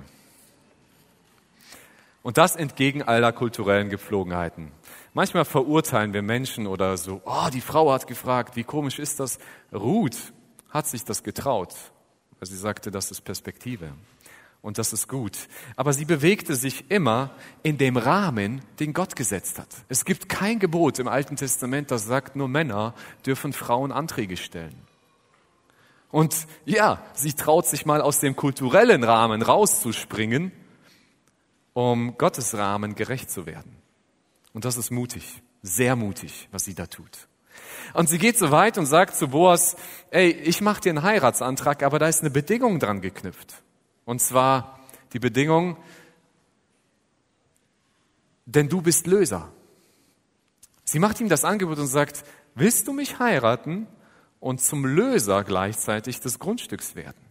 Und das entgegen aller kulturellen Gepflogenheiten. Manchmal verurteilen wir Menschen oder so, oh, die Frau hat gefragt, wie komisch ist das? Ruth hat sich das getraut, weil sie sagte, das ist Perspektive und das ist gut. Aber sie bewegte sich immer in dem Rahmen, den Gott gesetzt hat. Es gibt kein Gebot im Alten Testament, das sagt, nur Männer dürfen Frauen Anträge stellen. Und ja, sie traut sich mal aus dem kulturellen Rahmen rauszuspringen, um Gottes Rahmen gerecht zu werden. Und das ist mutig, sehr mutig, was sie da tut. Und sie geht so weit und sagt zu Boas, ey, ich mache dir einen Heiratsantrag, aber da ist eine Bedingung dran geknüpft. Und zwar die Bedingung, denn du bist Löser. Sie macht ihm das Angebot und sagt, willst du mich heiraten und zum Löser gleichzeitig des Grundstücks werden?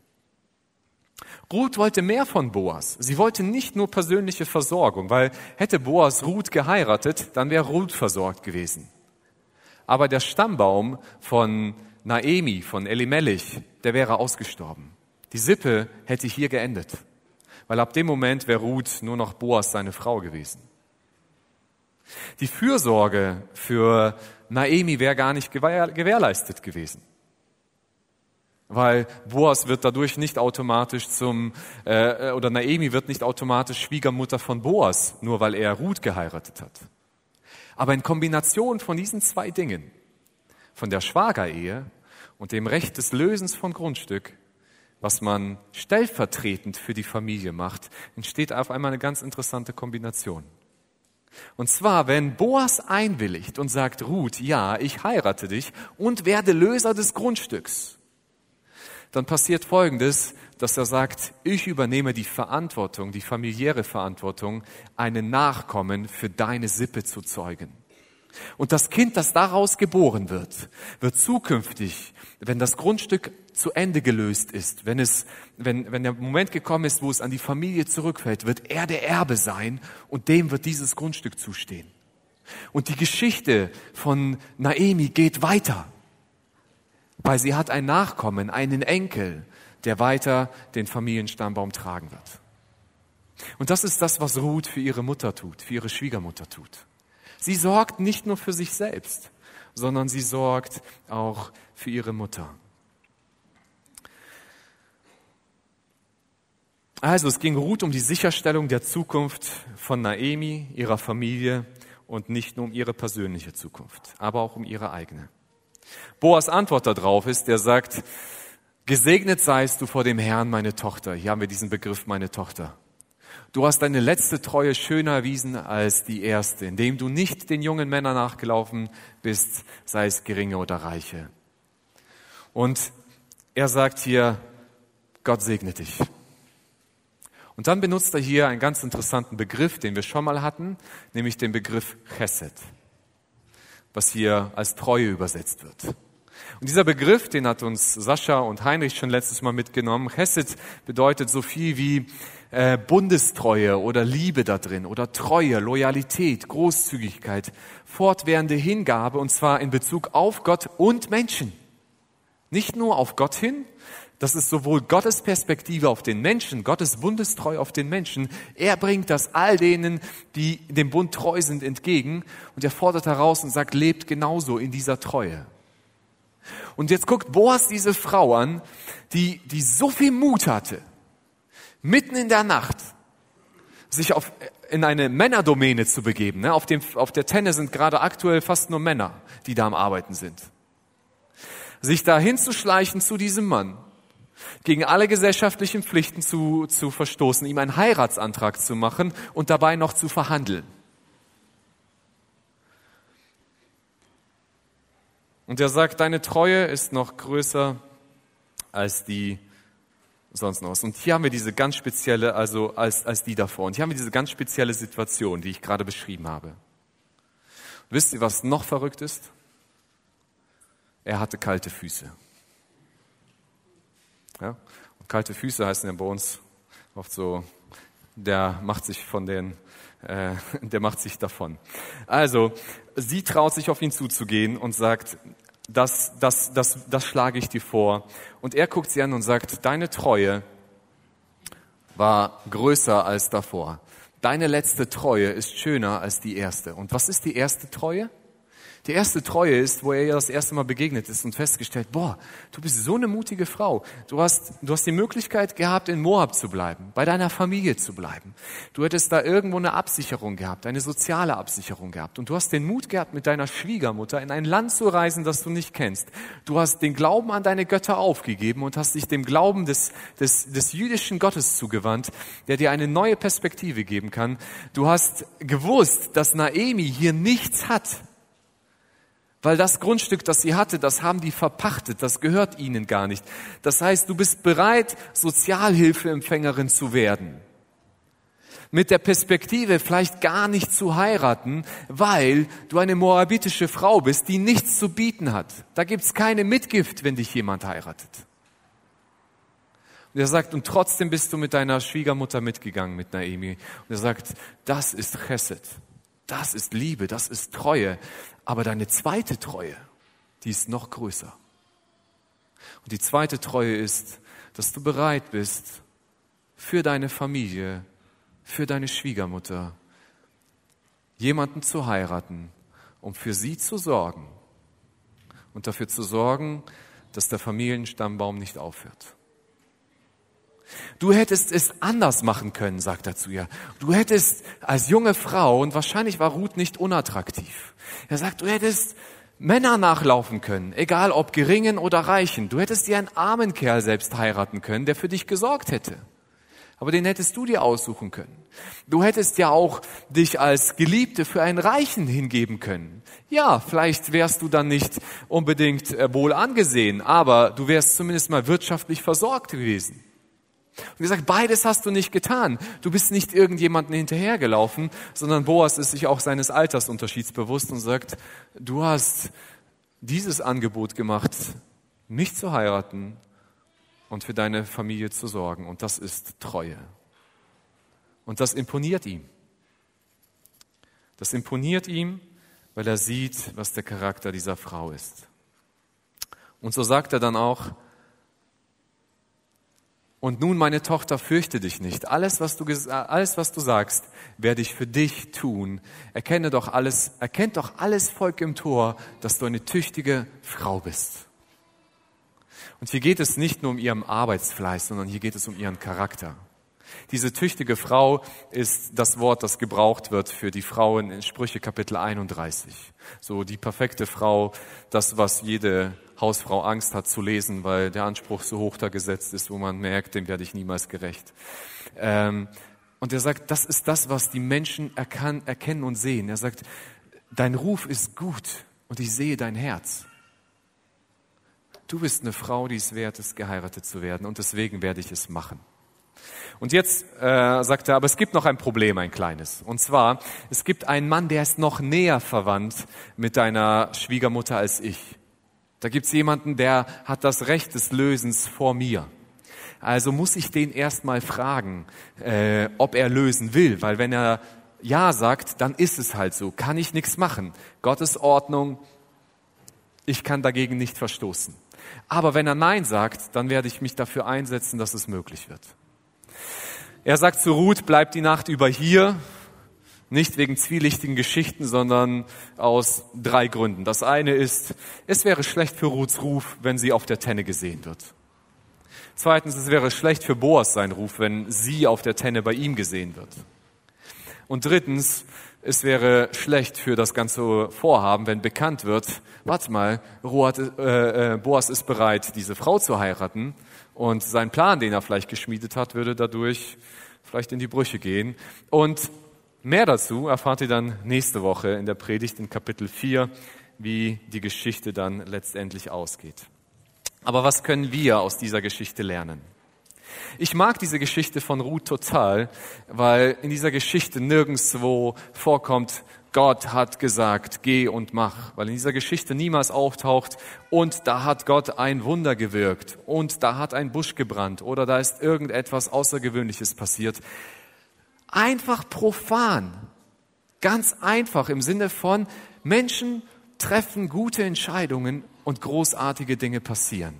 Ruth wollte mehr von Boas. Sie wollte nicht nur persönliche Versorgung, weil hätte Boas Ruth geheiratet, dann wäre Ruth versorgt gewesen. Aber der Stammbaum von Naemi, von Elimelech, der wäre ausgestorben. Die Sippe hätte hier geendet, weil ab dem Moment wäre Ruth nur noch Boas seine Frau gewesen. Die Fürsorge für Naemi wäre gar nicht gewährleistet gewesen. Weil Boas wird dadurch nicht automatisch zum, äh, oder Naemi wird nicht automatisch Schwiegermutter von Boas, nur weil er Ruth geheiratet hat. Aber in Kombination von diesen zwei Dingen, von der Schwagerehe und dem Recht des Lösens von Grundstück, was man stellvertretend für die Familie macht, entsteht auf einmal eine ganz interessante Kombination. Und zwar, wenn Boas einwilligt und sagt, Ruth, ja, ich heirate dich und werde Löser des Grundstücks, dann passiert Folgendes, dass er sagt, ich übernehme die Verantwortung, die familiäre Verantwortung, einen Nachkommen für deine Sippe zu zeugen. Und das Kind, das daraus geboren wird, wird zukünftig, wenn das Grundstück zu Ende gelöst ist, wenn es, wenn, wenn der Moment gekommen ist, wo es an die Familie zurückfällt, wird er der Erbe sein und dem wird dieses Grundstück zustehen. Und die Geschichte von Naemi geht weiter, weil sie hat ein Nachkommen, einen Enkel, der weiter den Familienstammbaum tragen wird. Und das ist das, was Ruth für ihre Mutter tut, für ihre Schwiegermutter tut. Sie sorgt nicht nur für sich selbst, sondern sie sorgt auch für ihre Mutter. Also es ging Ruth um die Sicherstellung der Zukunft von Naemi, ihrer Familie und nicht nur um ihre persönliche Zukunft, aber auch um ihre eigene. Boas Antwort darauf ist, der sagt, gesegnet seist du vor dem Herrn, meine Tochter. Hier haben wir diesen Begriff, meine Tochter. Du hast deine letzte Treue schöner erwiesen als die erste, indem du nicht den jungen Männern nachgelaufen bist, sei es geringe oder reiche. Und er sagt hier, Gott segne dich. Und dann benutzt er hier einen ganz interessanten Begriff, den wir schon mal hatten, nämlich den Begriff Chesed, was hier als Treue übersetzt wird. Und dieser Begriff, den hat uns Sascha und Heinrich schon letztes Mal mitgenommen. Chesed bedeutet so viel wie äh, Bundestreue oder Liebe da drin oder Treue, Loyalität, Großzügigkeit, fortwährende Hingabe und zwar in Bezug auf Gott und Menschen. Nicht nur auf Gott hin, das ist sowohl Gottes Perspektive auf den Menschen, Gottes Bundestreu auf den Menschen. Er bringt das all denen, die dem Bund treu sind, entgegen und er fordert heraus und sagt, lebt genauso in dieser Treue. Und jetzt guckt Boas diese Frau an, die, die so viel Mut hatte, mitten in der Nacht sich auf, in eine Männerdomäne zu begeben. Ne? Auf, dem, auf der Tenne sind gerade aktuell fast nur Männer, die da am Arbeiten sind. Sich da hinzuschleichen zu diesem Mann gegen alle gesellschaftlichen Pflichten zu, zu verstoßen, ihm einen Heiratsantrag zu machen und dabei noch zu verhandeln. Und er sagt, deine Treue ist noch größer als die sonst noch. Und hier haben wir diese ganz spezielle, also als, als die davor. Und hier haben wir diese ganz spezielle Situation, die ich gerade beschrieben habe. Und wisst ihr, was noch verrückt ist? Er hatte kalte Füße. Ja? Und kalte Füße heißen ja bei uns oft so, der macht sich von den, äh, der macht sich davon. Also, sie traut sich auf ihn zuzugehen und sagt, das, das, das, das schlage ich dir vor. Und er guckt sie an und sagt, deine Treue war größer als davor. Deine letzte Treue ist schöner als die erste. Und was ist die erste Treue? Die erste Treue ist, wo er ihr das erste Mal begegnet ist und festgestellt, boah, du bist so eine mutige Frau. Du hast, du hast die Möglichkeit gehabt, in Moab zu bleiben, bei deiner Familie zu bleiben. Du hättest da irgendwo eine Absicherung gehabt, eine soziale Absicherung gehabt. Und du hast den Mut gehabt, mit deiner Schwiegermutter in ein Land zu reisen, das du nicht kennst. Du hast den Glauben an deine Götter aufgegeben und hast dich dem Glauben des, des, des jüdischen Gottes zugewandt, der dir eine neue Perspektive geben kann. Du hast gewusst, dass Naemi hier nichts hat, weil das Grundstück, das sie hatte, das haben die verpachtet, das gehört ihnen gar nicht. Das heißt, du bist bereit, Sozialhilfeempfängerin zu werden. Mit der Perspektive vielleicht gar nicht zu heiraten, weil du eine moabitische Frau bist, die nichts zu bieten hat. Da gibt's keine Mitgift, wenn dich jemand heiratet. Und er sagt, und trotzdem bist du mit deiner Schwiegermutter mitgegangen, mit Naomi. Und er sagt, das ist Chesed. Das ist Liebe, das ist Treue. Aber deine zweite Treue, die ist noch größer. Und die zweite Treue ist, dass du bereit bist, für deine Familie, für deine Schwiegermutter, jemanden zu heiraten, um für sie zu sorgen und dafür zu sorgen, dass der Familienstammbaum nicht aufhört. Du hättest es anders machen können, sagt er zu ihr. Du hättest als junge Frau, und wahrscheinlich war Ruth nicht unattraktiv, er sagt, du hättest Männer nachlaufen können, egal ob geringen oder reichen. Du hättest dir einen armen Kerl selbst heiraten können, der für dich gesorgt hätte. Aber den hättest du dir aussuchen können. Du hättest ja auch dich als Geliebte für einen Reichen hingeben können. Ja, vielleicht wärst du dann nicht unbedingt äh, wohl angesehen, aber du wärst zumindest mal wirtschaftlich versorgt gewesen. Und gesagt, beides hast du nicht getan. Du bist nicht irgendjemanden hinterhergelaufen, sondern Boas ist sich auch seines Altersunterschieds bewusst und sagt, du hast dieses Angebot gemacht, mich zu heiraten und für deine Familie zu sorgen. Und das ist Treue. Und das imponiert ihm. Das imponiert ihm, weil er sieht, was der Charakter dieser Frau ist. Und so sagt er dann auch, und nun, meine Tochter, fürchte dich nicht. Alles, was du, alles, was du sagst, werde ich für dich tun. Erkenne doch alles, erkennt doch alles Volk im Tor, dass du eine tüchtige Frau bist. Und hier geht es nicht nur um ihren Arbeitsfleiß, sondern hier geht es um ihren Charakter. Diese tüchtige Frau ist das Wort, das gebraucht wird für die Frauen in Sprüche Kapitel 31. So die perfekte Frau, das, was jede Hausfrau Angst hat zu lesen, weil der Anspruch so hoch da gesetzt ist, wo man merkt, dem werde ich niemals gerecht. Ähm, und er sagt, das ist das, was die Menschen erkan erkennen und sehen. Er sagt, dein Ruf ist gut und ich sehe dein Herz. Du bist eine Frau, die es wert ist, geheiratet zu werden und deswegen werde ich es machen. Und jetzt äh, sagt er, aber es gibt noch ein Problem, ein kleines. Und zwar, es gibt einen Mann, der ist noch näher verwandt mit deiner Schwiegermutter als ich. Da gibt's jemanden, der hat das Recht des Lösens vor mir. Also muss ich den erstmal fragen, äh, ob er lösen will, weil wenn er ja sagt, dann ist es halt so, kann ich nichts machen. Gottes Ordnung, ich kann dagegen nicht verstoßen. Aber wenn er Nein sagt, dann werde ich mich dafür einsetzen, dass es möglich wird. Er sagt zu Ruth, bleib die Nacht über hier, nicht wegen zwielichtigen Geschichten, sondern aus drei Gründen. Das eine ist, es wäre schlecht für Ruths Ruf, wenn sie auf der Tenne gesehen wird. Zweitens, es wäre schlecht für Boas sein Ruf, wenn sie auf der Tenne bei ihm gesehen wird. Und drittens, es wäre schlecht für das ganze Vorhaben, wenn bekannt wird, warte mal, Ruat, äh, äh, Boas ist bereit, diese Frau zu heiraten und sein Plan, den er vielleicht geschmiedet hat, würde dadurch vielleicht in die Brüche gehen. Und mehr dazu erfahrt ihr dann nächste Woche in der Predigt in Kapitel 4, wie die Geschichte dann letztendlich ausgeht. Aber was können wir aus dieser Geschichte lernen? Ich mag diese Geschichte von Ruth total, weil in dieser Geschichte nirgendswo vorkommt, Gott hat gesagt, geh und mach, weil in dieser Geschichte niemals auftaucht und da hat Gott ein Wunder gewirkt und da hat ein Busch gebrannt oder da ist irgendetwas Außergewöhnliches passiert. Einfach profan, ganz einfach im Sinne von Menschen treffen gute Entscheidungen und großartige Dinge passieren.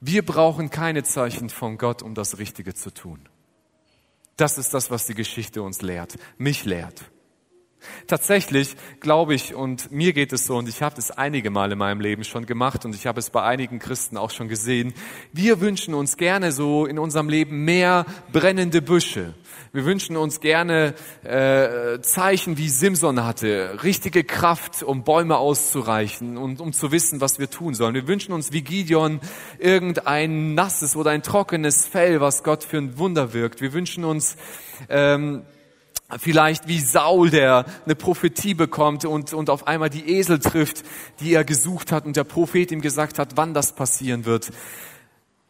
Wir brauchen keine Zeichen von Gott, um das Richtige zu tun. Das ist das, was die Geschichte uns lehrt, mich lehrt. Tatsächlich glaube ich, und mir geht es so, und ich habe das einige Mal in meinem Leben schon gemacht, und ich habe es bei einigen Christen auch schon gesehen, wir wünschen uns gerne so in unserem Leben mehr brennende Büsche, wir wünschen uns gerne äh, Zeichen, wie Simson hatte, richtige Kraft, um Bäume auszureichen und um zu wissen, was wir tun sollen. Wir wünschen uns wie Gideon irgendein nasses oder ein trockenes Fell, was Gott für ein Wunder wirkt. Wir wünschen uns ähm, vielleicht wie Saul, der eine Prophetie bekommt und, und auf einmal die Esel trifft, die er gesucht hat und der Prophet ihm gesagt hat, wann das passieren wird.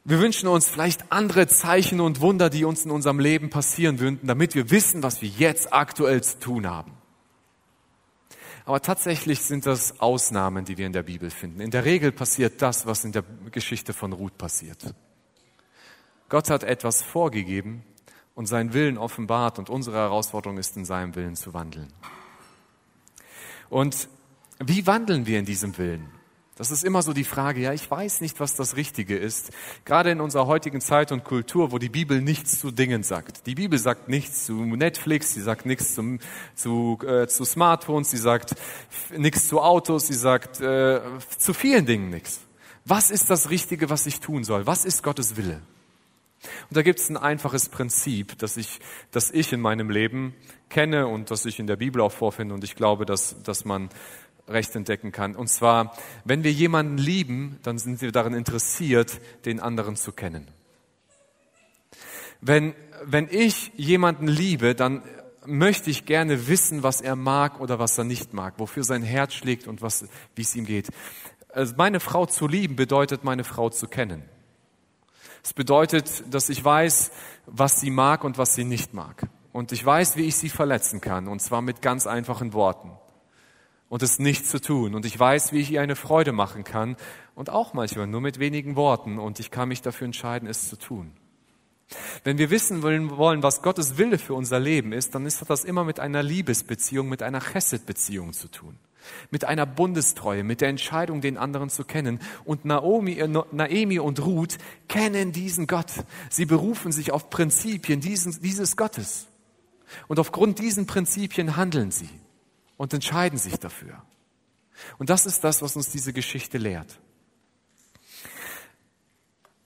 Wir wünschen uns vielleicht andere Zeichen und Wunder, die uns in unserem Leben passieren würden, damit wir wissen, was wir jetzt aktuell zu tun haben. Aber tatsächlich sind das Ausnahmen, die wir in der Bibel finden. In der Regel passiert das, was in der Geschichte von Ruth passiert. Gott hat etwas vorgegeben und seinen Willen offenbart und unsere Herausforderung ist, in seinem Willen zu wandeln. Und wie wandeln wir in diesem Willen? Das ist immer so die Frage, ja, ich weiß nicht, was das Richtige ist. Gerade in unserer heutigen Zeit und Kultur, wo die Bibel nichts zu Dingen sagt. Die Bibel sagt nichts zu Netflix, sie sagt nichts zum, zu, äh, zu Smartphones, sie sagt nichts zu Autos, sie sagt äh, zu vielen Dingen nichts. Was ist das Richtige, was ich tun soll? Was ist Gottes Wille? Und da gibt es ein einfaches Prinzip, das ich, das ich in meinem Leben kenne und das ich in der Bibel auch vorfinde. Und ich glaube, dass, dass man recht entdecken kann. Und zwar, wenn wir jemanden lieben, dann sind wir daran interessiert, den anderen zu kennen. Wenn, wenn ich jemanden liebe, dann möchte ich gerne wissen, was er mag oder was er nicht mag, wofür sein Herz schlägt und was, wie es ihm geht. Also meine Frau zu lieben bedeutet, meine Frau zu kennen. Es bedeutet, dass ich weiß, was sie mag und was sie nicht mag. Und ich weiß, wie ich sie verletzen kann, und zwar mit ganz einfachen Worten und es nicht zu tun. Und ich weiß, wie ich ihr eine Freude machen kann und auch manchmal nur mit wenigen Worten und ich kann mich dafür entscheiden, es zu tun. Wenn wir wissen wollen, was Gottes Wille für unser Leben ist, dann ist das immer mit einer Liebesbeziehung, mit einer Chesed-Beziehung zu tun. Mit einer Bundestreue, mit der Entscheidung, den anderen zu kennen. Und Naomi, äh, Naemi und Ruth kennen diesen Gott. Sie berufen sich auf Prinzipien dieses, dieses Gottes. Und aufgrund diesen Prinzipien handeln sie und entscheiden sich dafür. Und das ist das, was uns diese Geschichte lehrt.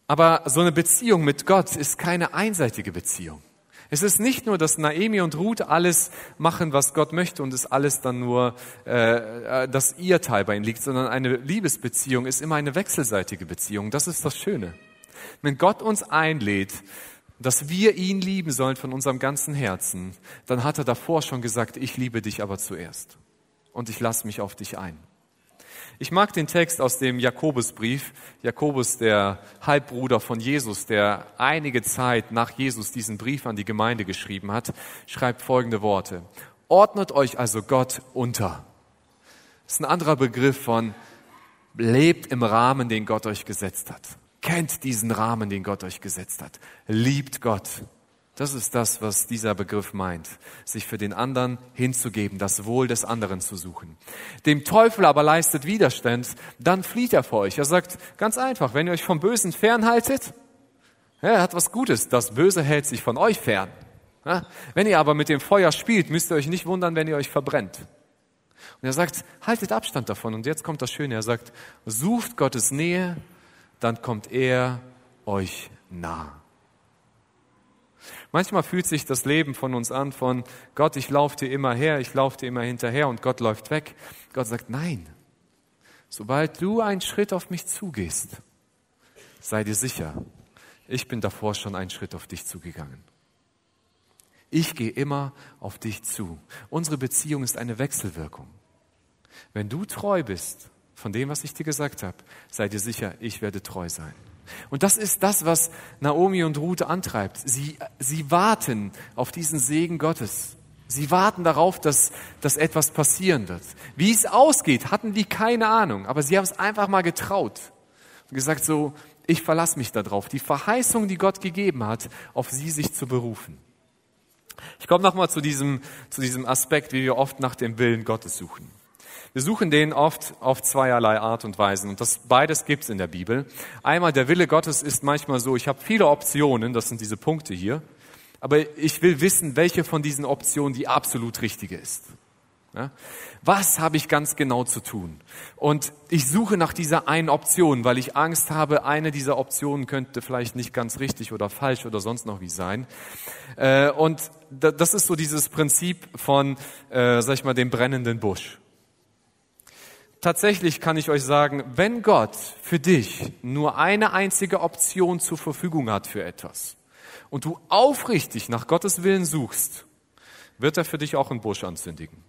Aber so eine Beziehung mit Gott ist keine einseitige Beziehung. Es ist nicht nur, dass Naemi und Ruth alles machen, was Gott möchte und es alles dann nur, äh, äh, dass ihr Teil bei ihnen liegt, sondern eine Liebesbeziehung ist immer eine wechselseitige Beziehung. Das ist das Schöne. Wenn Gott uns einlädt, dass wir ihn lieben sollen von unserem ganzen Herzen, dann hat er davor schon gesagt, ich liebe dich aber zuerst und ich lasse mich auf dich ein. Ich mag den Text aus dem Jakobusbrief. Jakobus, der Halbbruder von Jesus, der einige Zeit nach Jesus diesen Brief an die Gemeinde geschrieben hat, schreibt folgende Worte. Ordnet euch also Gott unter. Das ist ein anderer Begriff von Lebt im Rahmen, den Gott euch gesetzt hat. Kennt diesen Rahmen, den Gott euch gesetzt hat. Liebt Gott. Das ist das, was dieser Begriff meint. Sich für den anderen hinzugeben, das Wohl des anderen zu suchen. Dem Teufel aber leistet Widerstand, dann flieht er vor euch. Er sagt ganz einfach, wenn ihr euch vom Bösen fernhaltet, er hat was Gutes. Das Böse hält sich von euch fern. Wenn ihr aber mit dem Feuer spielt, müsst ihr euch nicht wundern, wenn ihr euch verbrennt. Und er sagt, haltet Abstand davon. Und jetzt kommt das Schöne. Er sagt, sucht Gottes Nähe, dann kommt er euch nah. Manchmal fühlt sich das Leben von uns an von Gott, ich laufe dir immer her, ich laufe dir immer hinterher und Gott läuft weg. Gott sagt, nein. Sobald du einen Schritt auf mich zugehst, sei dir sicher, ich bin davor schon einen Schritt auf dich zugegangen. Ich gehe immer auf dich zu. Unsere Beziehung ist eine Wechselwirkung. Wenn du treu bist von dem, was ich dir gesagt habe, sei dir sicher, ich werde treu sein. Und das ist das, was Naomi und Ruth antreibt. Sie, sie warten auf diesen Segen Gottes. Sie warten darauf, dass, dass etwas passieren wird. Wie es ausgeht, hatten die keine Ahnung, aber sie haben es einfach mal getraut und gesagt so, ich verlasse mich darauf. Die Verheißung, die Gott gegeben hat, auf sie sich zu berufen. Ich komme nochmal zu diesem, zu diesem Aspekt, wie wir oft nach dem Willen Gottes suchen. Wir suchen den oft auf zweierlei Art und Weisen. Und das beides gibt's in der Bibel. Einmal der Wille Gottes ist manchmal so, ich habe viele Optionen, das sind diese Punkte hier, aber ich will wissen, welche von diesen Optionen die absolut richtige ist. Ja? Was habe ich ganz genau zu tun? Und ich suche nach dieser einen Option, weil ich Angst habe, eine dieser Optionen könnte vielleicht nicht ganz richtig oder falsch oder sonst noch wie sein. Äh, und das ist so dieses Prinzip von, äh, sag ich mal, dem brennenden Busch tatsächlich kann ich euch sagen, wenn Gott für dich nur eine einzige Option zur Verfügung hat für etwas und du aufrichtig nach Gottes Willen suchst, wird er für dich auch einen Busch anzünden.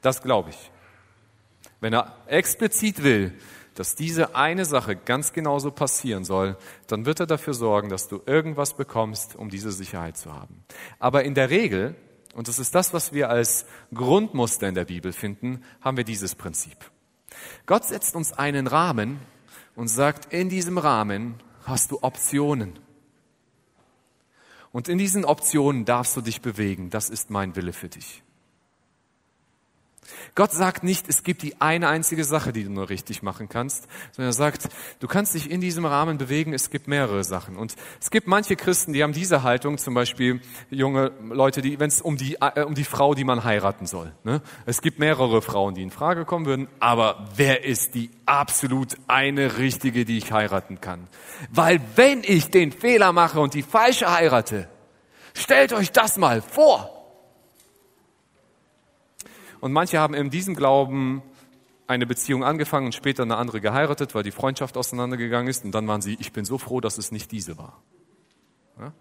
Das glaube ich. Wenn er explizit will, dass diese eine Sache ganz genauso passieren soll, dann wird er dafür sorgen, dass du irgendwas bekommst, um diese Sicherheit zu haben. Aber in der Regel und das ist das, was wir als Grundmuster in der Bibel finden, haben wir dieses Prinzip. Gott setzt uns einen Rahmen und sagt, in diesem Rahmen hast du Optionen. Und in diesen Optionen darfst du dich bewegen. Das ist mein Wille für dich. Gott sagt nicht, es gibt die eine einzige Sache, die du nur richtig machen kannst, sondern er sagt, du kannst dich in diesem Rahmen bewegen, es gibt mehrere Sachen. Und es gibt manche Christen, die haben diese Haltung, zum Beispiel junge Leute, die, wenn es um die, äh, um die Frau, die man heiraten soll. Ne? Es gibt mehrere Frauen, die in Frage kommen würden, aber wer ist die absolut eine richtige, die ich heiraten kann? Weil wenn ich den Fehler mache und die falsche heirate, stellt euch das mal vor. Und manche haben in diesem Glauben eine Beziehung angefangen und später eine andere geheiratet, weil die Freundschaft auseinandergegangen ist. Und dann waren sie, ich bin so froh, dass es nicht diese war. Ja?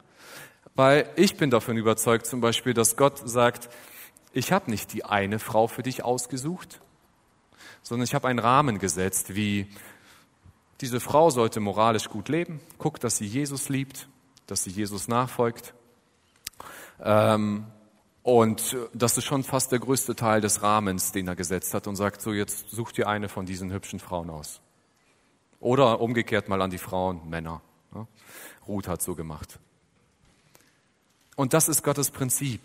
Weil ich bin davon überzeugt zum Beispiel, dass Gott sagt, ich habe nicht die eine Frau für dich ausgesucht, sondern ich habe einen Rahmen gesetzt, wie diese Frau sollte moralisch gut leben, guckt, dass sie Jesus liebt, dass sie Jesus nachfolgt. Ähm, und das ist schon fast der größte Teil des Rahmens, den er gesetzt hat und sagt, so jetzt such dir eine von diesen hübschen Frauen aus. Oder umgekehrt mal an die Frauen, Männer. Ruth hat so gemacht. Und das ist Gottes Prinzip.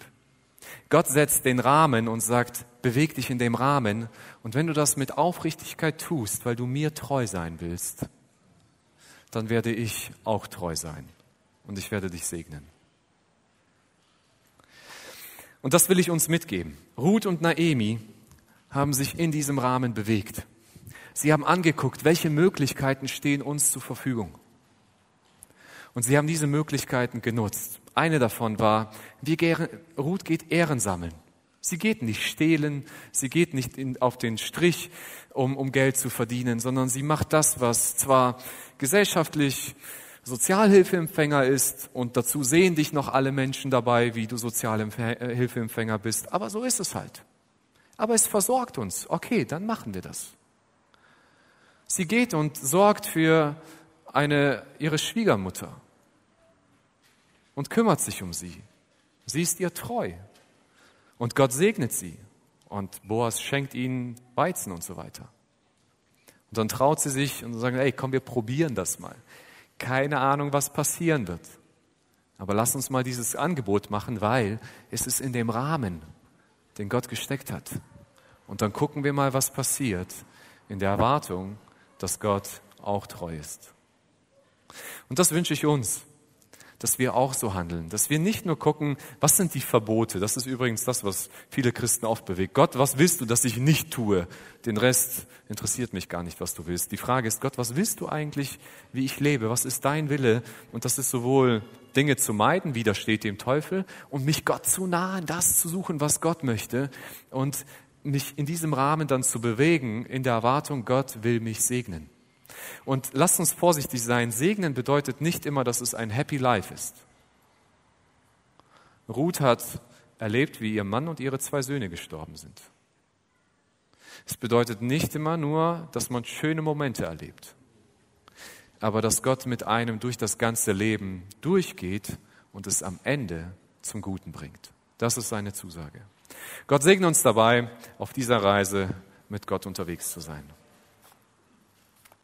Gott setzt den Rahmen und sagt, beweg dich in dem Rahmen. Und wenn du das mit Aufrichtigkeit tust, weil du mir treu sein willst, dann werde ich auch treu sein. Und ich werde dich segnen. Und das will ich uns mitgeben. Ruth und Naemi haben sich in diesem Rahmen bewegt. Sie haben angeguckt, welche Möglichkeiten stehen uns zur Verfügung. Und sie haben diese Möglichkeiten genutzt. Eine davon war, wie Ruth geht Ehren sammeln. Sie geht nicht stehlen, sie geht nicht in, auf den Strich, um, um Geld zu verdienen, sondern sie macht das, was zwar gesellschaftlich Sozialhilfeempfänger ist und dazu sehen dich noch alle Menschen dabei, wie du Sozialhilfeempfänger bist. Aber so ist es halt. Aber es versorgt uns. Okay, dann machen wir das. Sie geht und sorgt für eine, ihre Schwiegermutter und kümmert sich um sie. Sie ist ihr treu. Und Gott segnet sie. Und Boas schenkt ihnen Weizen und so weiter. Und dann traut sie sich und sagt, ey, komm, wir probieren das mal. Keine Ahnung, was passieren wird. Aber lass uns mal dieses Angebot machen, weil es ist in dem Rahmen, den Gott gesteckt hat. Und dann gucken wir mal, was passiert, in der Erwartung, dass Gott auch treu ist. Und das wünsche ich uns dass wir auch so handeln, dass wir nicht nur gucken, was sind die Verbote. Das ist übrigens das, was viele Christen oft bewegt. Gott, was willst du, dass ich nicht tue? Den Rest interessiert mich gar nicht, was du willst. Die Frage ist, Gott, was willst du eigentlich, wie ich lebe? Was ist dein Wille? Und das ist sowohl Dinge zu meiden, widersteht dem Teufel, und mich Gott zu nahen, das zu suchen, was Gott möchte. Und mich in diesem Rahmen dann zu bewegen, in der Erwartung, Gott will mich segnen. Und lasst uns vorsichtig sein. Segnen bedeutet nicht immer, dass es ein Happy Life ist. Ruth hat erlebt, wie ihr Mann und ihre zwei Söhne gestorben sind. Es bedeutet nicht immer nur, dass man schöne Momente erlebt, aber dass Gott mit einem durch das ganze Leben durchgeht und es am Ende zum Guten bringt. Das ist seine Zusage. Gott segne uns dabei, auf dieser Reise mit Gott unterwegs zu sein.